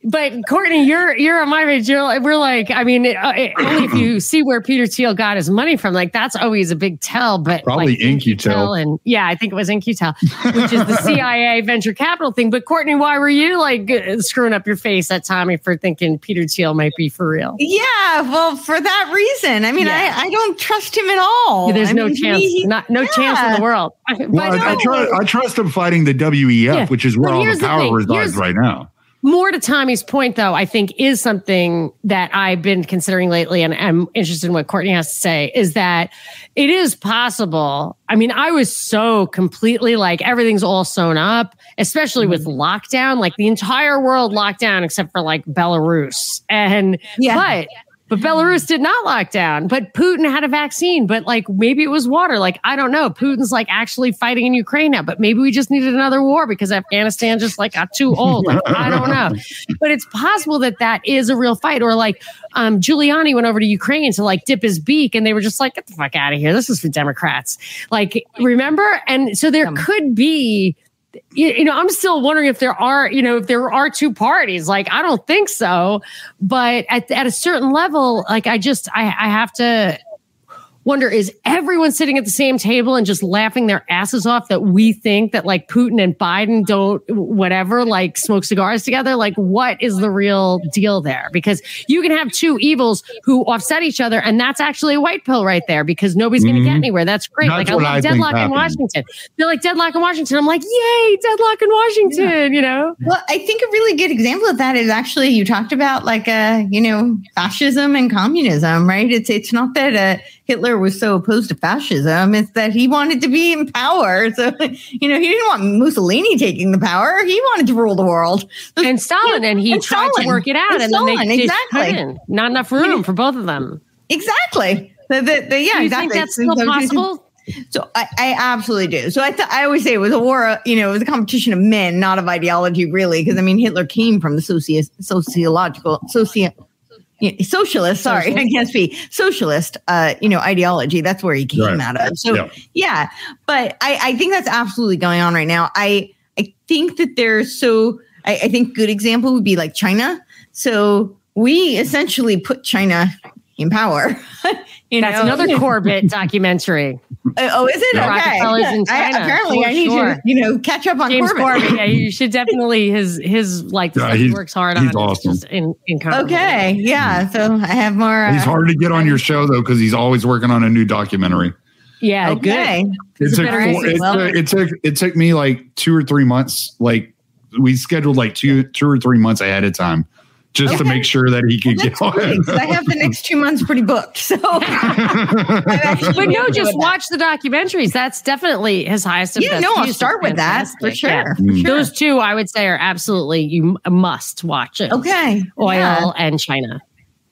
Speaker 1: but Courtenay, you're you're on my page. You're, we're like, I mean, uh, only if you see where Peter Thiel got his money from, like that's always a big tell. But
Speaker 2: probably like, In-Q-Tel,
Speaker 1: and yeah, I think it was In-Q-Tel, which is the CIA venture capital thing. But Courtenay, why were you like screwing up your face at Tommy for thinking Peter Thiel might be for real?
Speaker 3: Yeah, well, for that reason. I mean, yeah. I, I don't trust him at all.
Speaker 1: Yeah, there's
Speaker 3: I
Speaker 1: no mean, chance, he, not no yeah. chance in the world.
Speaker 2: Well, I, I, try, I, trust him fighting the WEF, which is where all the power the resides right now
Speaker 1: more to Tommy's point, though, I think is something that I've been considering lately, and I'm interested in what Courtenay has to say. Is that it is possible? I mean, I was so completely like everything's all sewn up, especially with mm-hmm. lockdown, like the entire world locked down except for like Belarus, and yeah. but but Belarus did not lock down. But Putin had a vaccine. But like maybe it was water. Like I don't know. Putin's like actually fighting in Ukraine now. But maybe we just needed another war because Afghanistan just like got too old. Like I don't know. But it's possible that that is a real fight. Or like um, Giuliani went over to Ukraine to like dip his beak, and they were just like, "Get the fuck out of here! This is for Democrats." Like remember? And so there could be you, you, know, I'm still wondering if there are, you know, if there are two parties. Like, I don't think so. But at, at a certain level, like, I just, I, I have to, wonder is everyone sitting at the same table and just laughing their asses off that we think that like Putin and Biden don't whatever like smoke cigars together? Like what is the real deal there? Because you can have two evils who offset each other and that's actually a white pill right there because nobody's going to get mm-hmm. anywhere. That's great. That's like I love deadlock in Washington. They're like deadlock in Washington. I'm like yay deadlock in Washington yeah. you know?
Speaker 3: Well I think a really good example of that is actually you talked about like uh you know fascism and communism right? It's it's not that uh Hitler was so opposed to fascism is that he wanted to be in power. So, you know, he didn't want Mussolini taking the power. He wanted to rule the world.
Speaker 1: And Stalin, and he and tried Stalin. to work it out. And, and Stalin, then they exactly. Not enough room for both of them.
Speaker 3: Exactly. The, the, the, yeah,
Speaker 1: do you
Speaker 3: exactly.
Speaker 1: think that's still possible?
Speaker 3: So I, I, absolutely do. So I, th- I always say it was a war, you know, it was a competition of men, not of ideology, really. Because I mean, Hitler came from the socio- sociological, socio- socialist sorry socialist. i can't speak socialist uh you know ideology that's where he came right. out of so yeah, yeah. but i i think that's absolutely going on right now i i think that there's so I, I think good example would be like china so we essentially put china in power
Speaker 1: You That's know? another Corbett documentary.
Speaker 3: Uh, oh, is it? Okay. in China. I, apparently, I need sure. to, you know, catch up on James Corbett. Corbett.
Speaker 1: Yeah, you should definitely his his like yeah, he works hard he's on. Awesome. In, in
Speaker 3: okay, yeah. So I have more.
Speaker 2: He's uh, hard to get on your show though because he's always working on a new documentary.
Speaker 1: Yeah, okay. good.
Speaker 2: It took, four, it, well, it took it took me like two or three months. Like we scheduled like two two or three months ahead of time just okay. to make sure that he could well,
Speaker 3: get on. I have the next two months pretty booked. So, but
Speaker 1: no, just watch the documentaries. That's definitely his highest.
Speaker 3: Yeah, no, I'll start with that for sure. Yeah. Mm.
Speaker 1: Those two, I would say, are absolutely you must watch it.
Speaker 3: Okay,
Speaker 1: oil yeah. and China.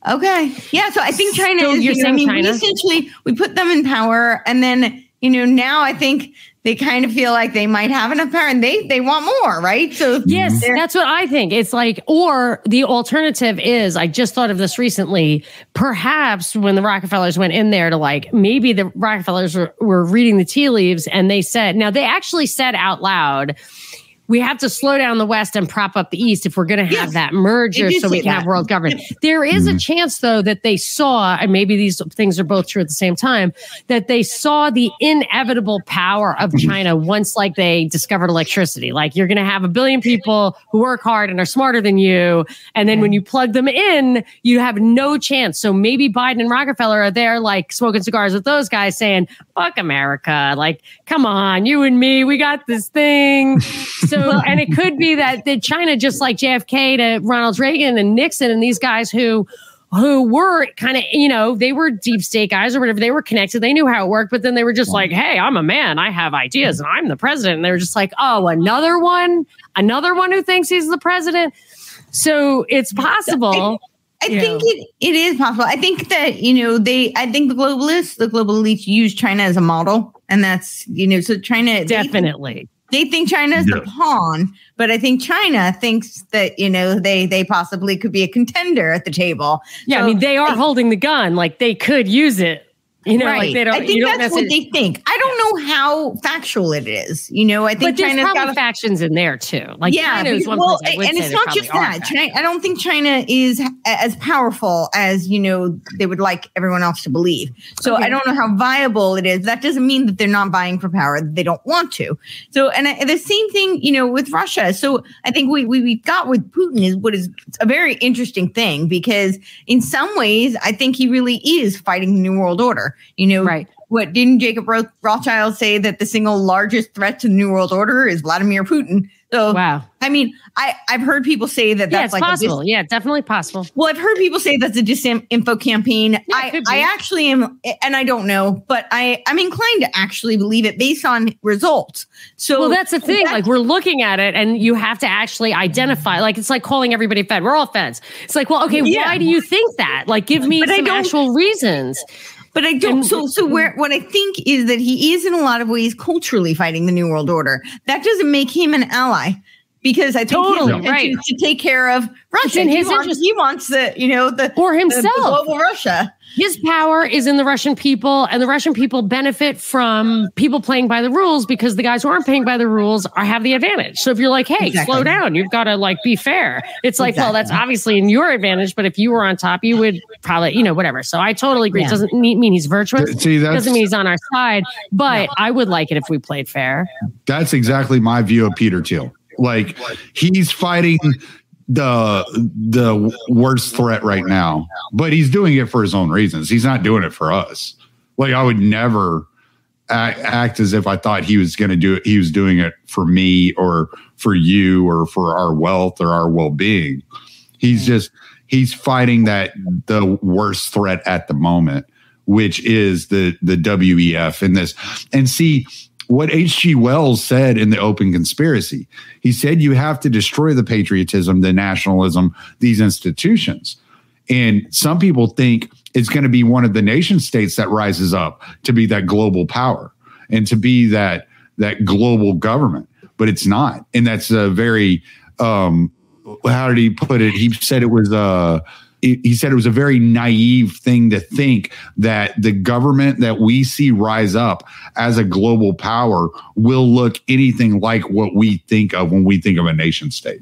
Speaker 3: Okay, yeah. So I think China so is. You're you know, saying I mean, China? essentially we put them in power, and then you know now I think they kind of feel like they might have enough power and they they want more, right? So
Speaker 1: yes, that's what I think. It's like, or the alternative is, I just thought of this recently. Perhaps when the Rockefellers went in there to like, maybe the Rockefellers were, were reading the tea leaves and they said, now they actually said out loud we have to slow down the West and prop up the East if we're going to have yes, that merger so we can that. have world government. There is mm-hmm. a chance, though, that they saw, and maybe these things are both true at the same time, that they saw the inevitable power of mm-hmm. China once, like, they discovered electricity. Like, you're going to have a billion people who work hard and are smarter than you. And then when you plug them in, you have no chance. So maybe Biden and Rockefeller are there, like, smoking cigars with those guys saying, fuck America. Like, come on, you and me, we got this thing. So, and it could be that, that China, just like JFK to Ronald Reagan and Nixon and these guys who, who were kind of, you know, they were deep state guys or whatever. They were connected. They knew how it worked, but then they were just like, hey, I'm a man. I have ideas and I'm the president. And they were just like, oh, another one, another one who thinks he's the president. So it's possible.
Speaker 3: I think it, it is possible. I think that, you know, they, I think the globalists, the global elites use China as a model. And that's, you know, so China
Speaker 1: definitely
Speaker 3: they think China is yeah. the pawn, but I think China thinks that you know they they possibly could be a contender at the table.
Speaker 1: Yeah, so, I mean they are I, holding the gun, like they could use it. You know, right. like they don't.
Speaker 3: I think that's what they think. I don't know how factual it is. You know, I think
Speaker 1: China's got a, factions in there too. Like yeah, China well, and
Speaker 3: it's not just that. China, I don't think China is as powerful as you know they would like everyone else to believe. So okay. I don't know how viable it is. That doesn't mean that they're not buying for power. They don't want to. So and I, the same thing, you know, with Russia. So I think we we, we got with Putin is what is a very interesting thing because in some ways I think he really is fighting the new world order. You know,
Speaker 1: right.
Speaker 3: what didn't Jacob Rothschild say that the single largest threat to the New World Order is Vladimir Putin? So, wow. I mean, I, I've heard people say that
Speaker 1: yeah,
Speaker 3: that's
Speaker 1: like possible. Dis- yeah, definitely possible.
Speaker 3: Well, I've heard people say that's a disinfo campaign. Yeah, I, I actually am, and I don't know, but I, I'm inclined to actually believe it based on results. So,
Speaker 1: well, that's the thing. That, like, we're looking at it, and you have to actually identify. Like, it's like calling everybody Fed. We're all Feds. It's like, well, okay, yeah. why do you think that? Like, give me but some actual reasons.
Speaker 3: But I don't. So, so where mm. what I think is that he is in a lot of ways culturally fighting the New World Order. That doesn't make him an ally. Because I think totally right. to take care of Russia. in his he, wants, he wants the you know the
Speaker 1: or himself the,
Speaker 3: the global Russia.
Speaker 1: His power is in the Russian people, and the Russian people benefit from people playing by the rules because the guys who aren't playing by the rules are have the advantage. So if you're like, hey, exactly. slow down, you've got to like be fair. It's like, exactly. well, that's obviously in your advantage, but if you were on top, you would probably, you know, whatever. So I totally agree. Yeah. It doesn't mean he's virtuous. See, that doesn't mean he's on our side, but I would like it if we played fair.
Speaker 2: That's exactly my view of Peter Thiel. Like he's fighting the the worst threat right now, but he's doing it for his own reasons. He's not doing it for us. Like I would never act, act as if I thought he was going to do it. He was doing it for me or for you or for our wealth or our well being. He's just he's fighting that the worst threat at the moment, which is the the WEF and this. And see, what H.G. Wells said in the Open Conspiracy. He said you have to destroy the patriotism, the nationalism, these institutions. And some people think it's going to be one of the nation states that rises up to be that global power and to be that that global government, but it's not. And that's a very um how did he put it? He said it was uh he said it was a very naive thing to think that the government that we see rise up as a global power will look anything like what we think of when we think of a nation state.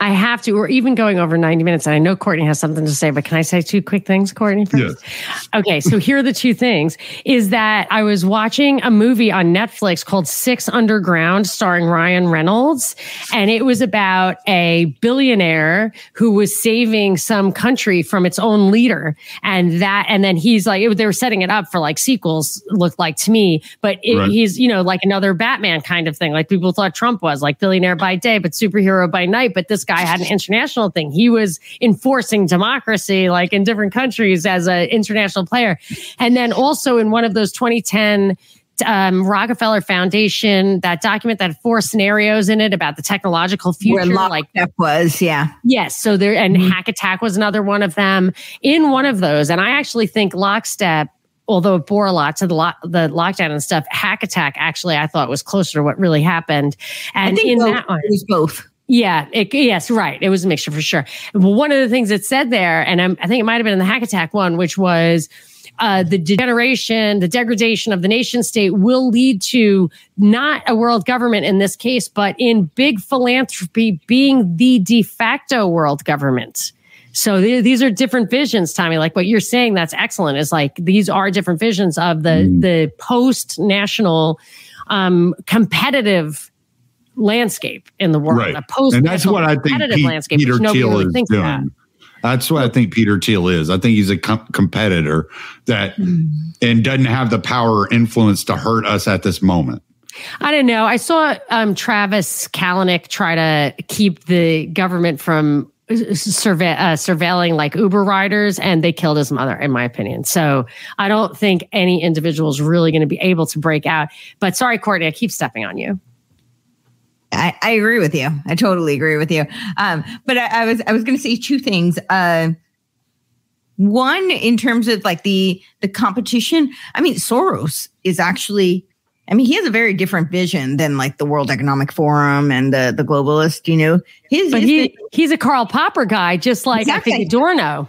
Speaker 1: I have to. We're even going over 90 minutes. And I know Courtenay has something to say, but can I say two quick things, Courtenay? First? Yes. Okay. So here are the two things is that I was watching a movie on Netflix called Six Underground starring Ryan Reynolds. And it was about a billionaire who was saving some country from its own leader. And that, and then he's like, it, they were setting it up for like sequels, looked like to me, but it, right. he's, you know, like another Batman kind of thing. Like people thought Trump was like billionaire by day, but superhero by night. But this guy had an international thing. He was enforcing democracy like in different countries as an international player. And then also in one of those 2010 um, Rockefeller Foundation, that document that had four scenarios in it about the technological future.
Speaker 3: Where like that was, yeah.
Speaker 1: Yes. So there, and mm-hmm. Hack Attack was another one of them. In one of those, and I actually think Lockstep although it bore a lot to the lo- the lockdown and stuff, Hack Attack actually I thought was closer to what really happened. And in
Speaker 3: both,
Speaker 1: that one,
Speaker 3: it was both.
Speaker 1: Yeah, it, yes, right. It was a mixture for sure. one of the things it said there, and I'm, i think it might have been in the hack attack one, which was uh, the degeneration, the degradation of the nation state will lead to not a world government in this case, but in big philanthropy being the de facto world government. So th- these are different visions, Tommy. Like what you're saying, that's excellent. Is like these are different visions of the mm. the post national um, competitive landscape in the world, right. a post
Speaker 2: and that's what I think Pete, landscape, Peter Thiel really is doing. That. That's what I think Peter Thiel is. I think he's a com- competitor that mm. and doesn't have the power or influence to hurt us at this moment.
Speaker 1: I don't know. I saw um, Travis Kalanick try to keep the government from surve- uh, surveilling like Uber riders, and they killed his mother, in my opinion. So I don't think any individual is really going to be able to break out. But sorry, Courtenay, I keep stepping on you.
Speaker 3: I, I, agree with you. I totally agree with you. Um, but I, I, was I was going to say two things. Uh, one, in terms of like the the competition. I mean, Soros is actually. I mean, he has a very different vision than like the World Economic Forum and the the globalist. You know,
Speaker 1: his, but his he he's a Karl Popper guy, just like exactly. I think Adorno.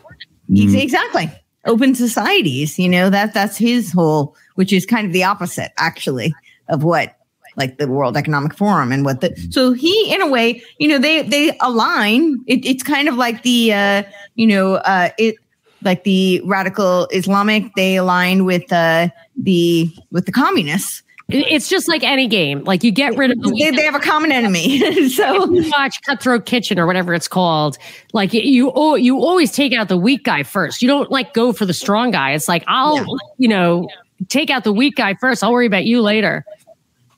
Speaker 3: Mm. Exactly. Open societies. You know that that's his whole, which is kind of the opposite, actually, of what like the World Economic Forum and what the so he in a way you know they they align it, it's kind of like the uh you know uh it like the radical Islamic they align with uh the with the communists
Speaker 1: it's just like any game. Like you get rid of
Speaker 3: the they, they have a common enemy. so
Speaker 1: you watch Cutthroat Kitchen or whatever it's called. Like you, oh, you always take out the weak guy first. You don't like go for the strong guy. It's like I'll, yeah. you know, take out the weak guy first. I'll worry about you later.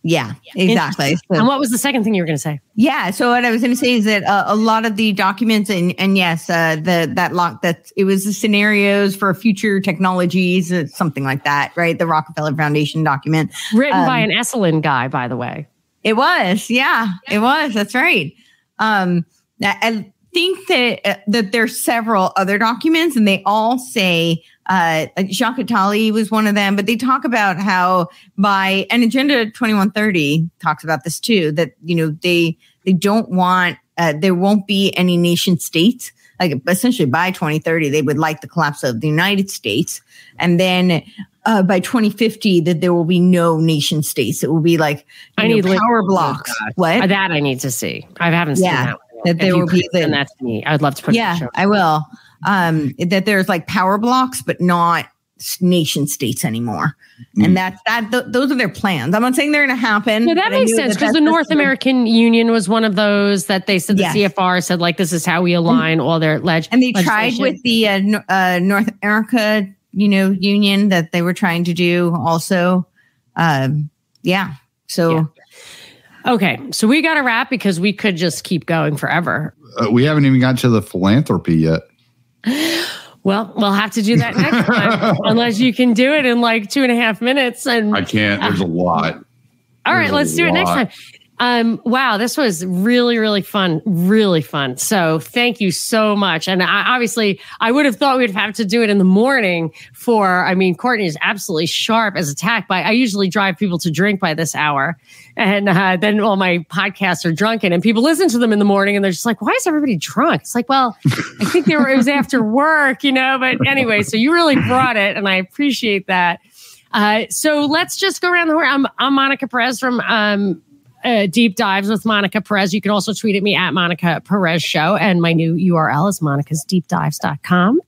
Speaker 3: Yeah, exactly.
Speaker 1: So, and what was the second thing you were going to say?
Speaker 3: Yeah, so what I was going to say is that uh, a lot of the documents and and yes, uh, the that lock that it was the scenarios for future technologies, uh, something like that, right? The Rockefeller Foundation document,
Speaker 1: written um, by an Esalen guy, by the way.
Speaker 3: It was, yeah, it was. That's right. Um, I think that uh, that there's several other documents, and they all say uh, Jacques Attali was one of them, but they talk about how by and Agenda 2130 talks about this too, that, you know, they, they don't want uh, there won't be any nation states. Like essentially by 2030, they would like the collapse of the United States, and then uh, by 2050 that there will be no nation states. It will be like I know, need power blocks. Oh what
Speaker 1: that I need to see. I haven't yeah, seen that.
Speaker 3: That there will be
Speaker 1: the, that to me. I would love to put.
Speaker 3: Yeah, I will. Um, that there's like power blocks, but not nation states anymore. Mm. And that that th- those are their plans. I'm not saying they're going to happen.
Speaker 1: No, that makes sense because the North American Union was one of those that they said the yes. CFR said like this is how we align all their leg.
Speaker 3: And they tried with the uh, uh, North America, you know, union that they were trying to do also. Um, yeah. So. Yeah.
Speaker 1: Okay, so we got to wrap because we could just keep going forever.
Speaker 2: Uh, we haven't even got to the philanthropy yet.
Speaker 1: Well, we'll have to do that next time, unless you can do it in like two and a half minutes. And
Speaker 2: I can't. There's a lot.
Speaker 1: All right, let's do lot. it next time. Um, wow, this was really, really fun. Really fun. So thank you so much. And I, obviously, I would have thought we'd have to do it in the morning for, I mean, Courtenay is absolutely sharp as attack by, I usually drive people to drink by this hour. And uh, then all my podcasts are drunken and people listen to them in the morning and they're just like, why is everybody drunk? It's like, well, I think they were, it was after work, you know, but anyway, so you really brought it and I appreciate that. Uh, so let's just go around the horn. I'm, I'm Monica Perez from um, uh, deep dives with Monica Perez. You can also tweet at me at Monica Perez Show. And my new URL is monicasdeepdives.com.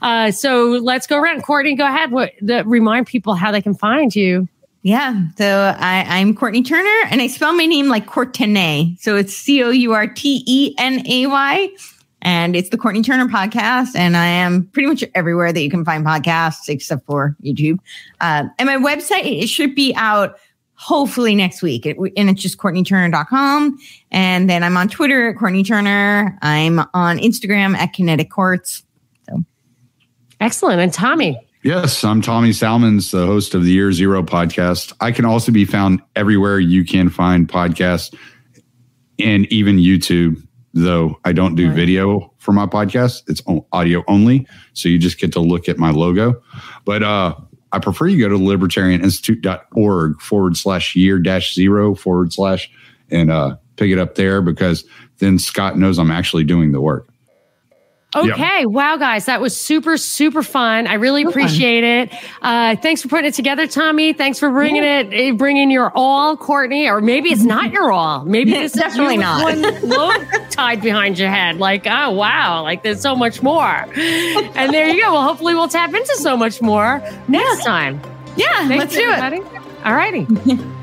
Speaker 1: Uh, so let's go around. Courtenay, go ahead. What, the, remind people how they can find you.
Speaker 3: Yeah. So I, am Courtenay Turner and I spell my name like Courtenay. So it's C O U R T E N A Y. And it's the Courtenay Turner podcast. And I am pretty much everywhere that you can find podcasts except for YouTube. Uh, and my website, it should be out hopefully next week. It, and it's just CourtenayTurner.com. And then I'm on Twitter at Courtenay Turner. I'm on Instagram at Kinetic Courts. So
Speaker 1: excellent. And Tommy.
Speaker 2: Yes, I'm Tommy Salmons, the host of the Year Zero podcast. I can also be found everywhere you can find podcasts and even YouTube, though I don't do right. video for my podcast. It's audio only. So you just get to look at my logo. But uh I prefer you go to libertarianinstitute.org forward slash year dash zero forward slash and uh, pick it up there because then Scott knows I'm actually doing the work.
Speaker 1: Okay. Yep. Wow, guys. That was super, super fun. I really appreciate it. Uh, thanks for putting it together, Tommy. Thanks for bringing it, eh, bringing your all, Courtenay. Or maybe it's not your all. Maybe it's
Speaker 3: definitely not. One
Speaker 1: load tied behind your head. Like, oh, wow. Like, there's so much more. And there you go. Well, hopefully we'll tap into so much more next time.
Speaker 3: Yeah.
Speaker 1: Thanks, let's do everybody. it. All righty.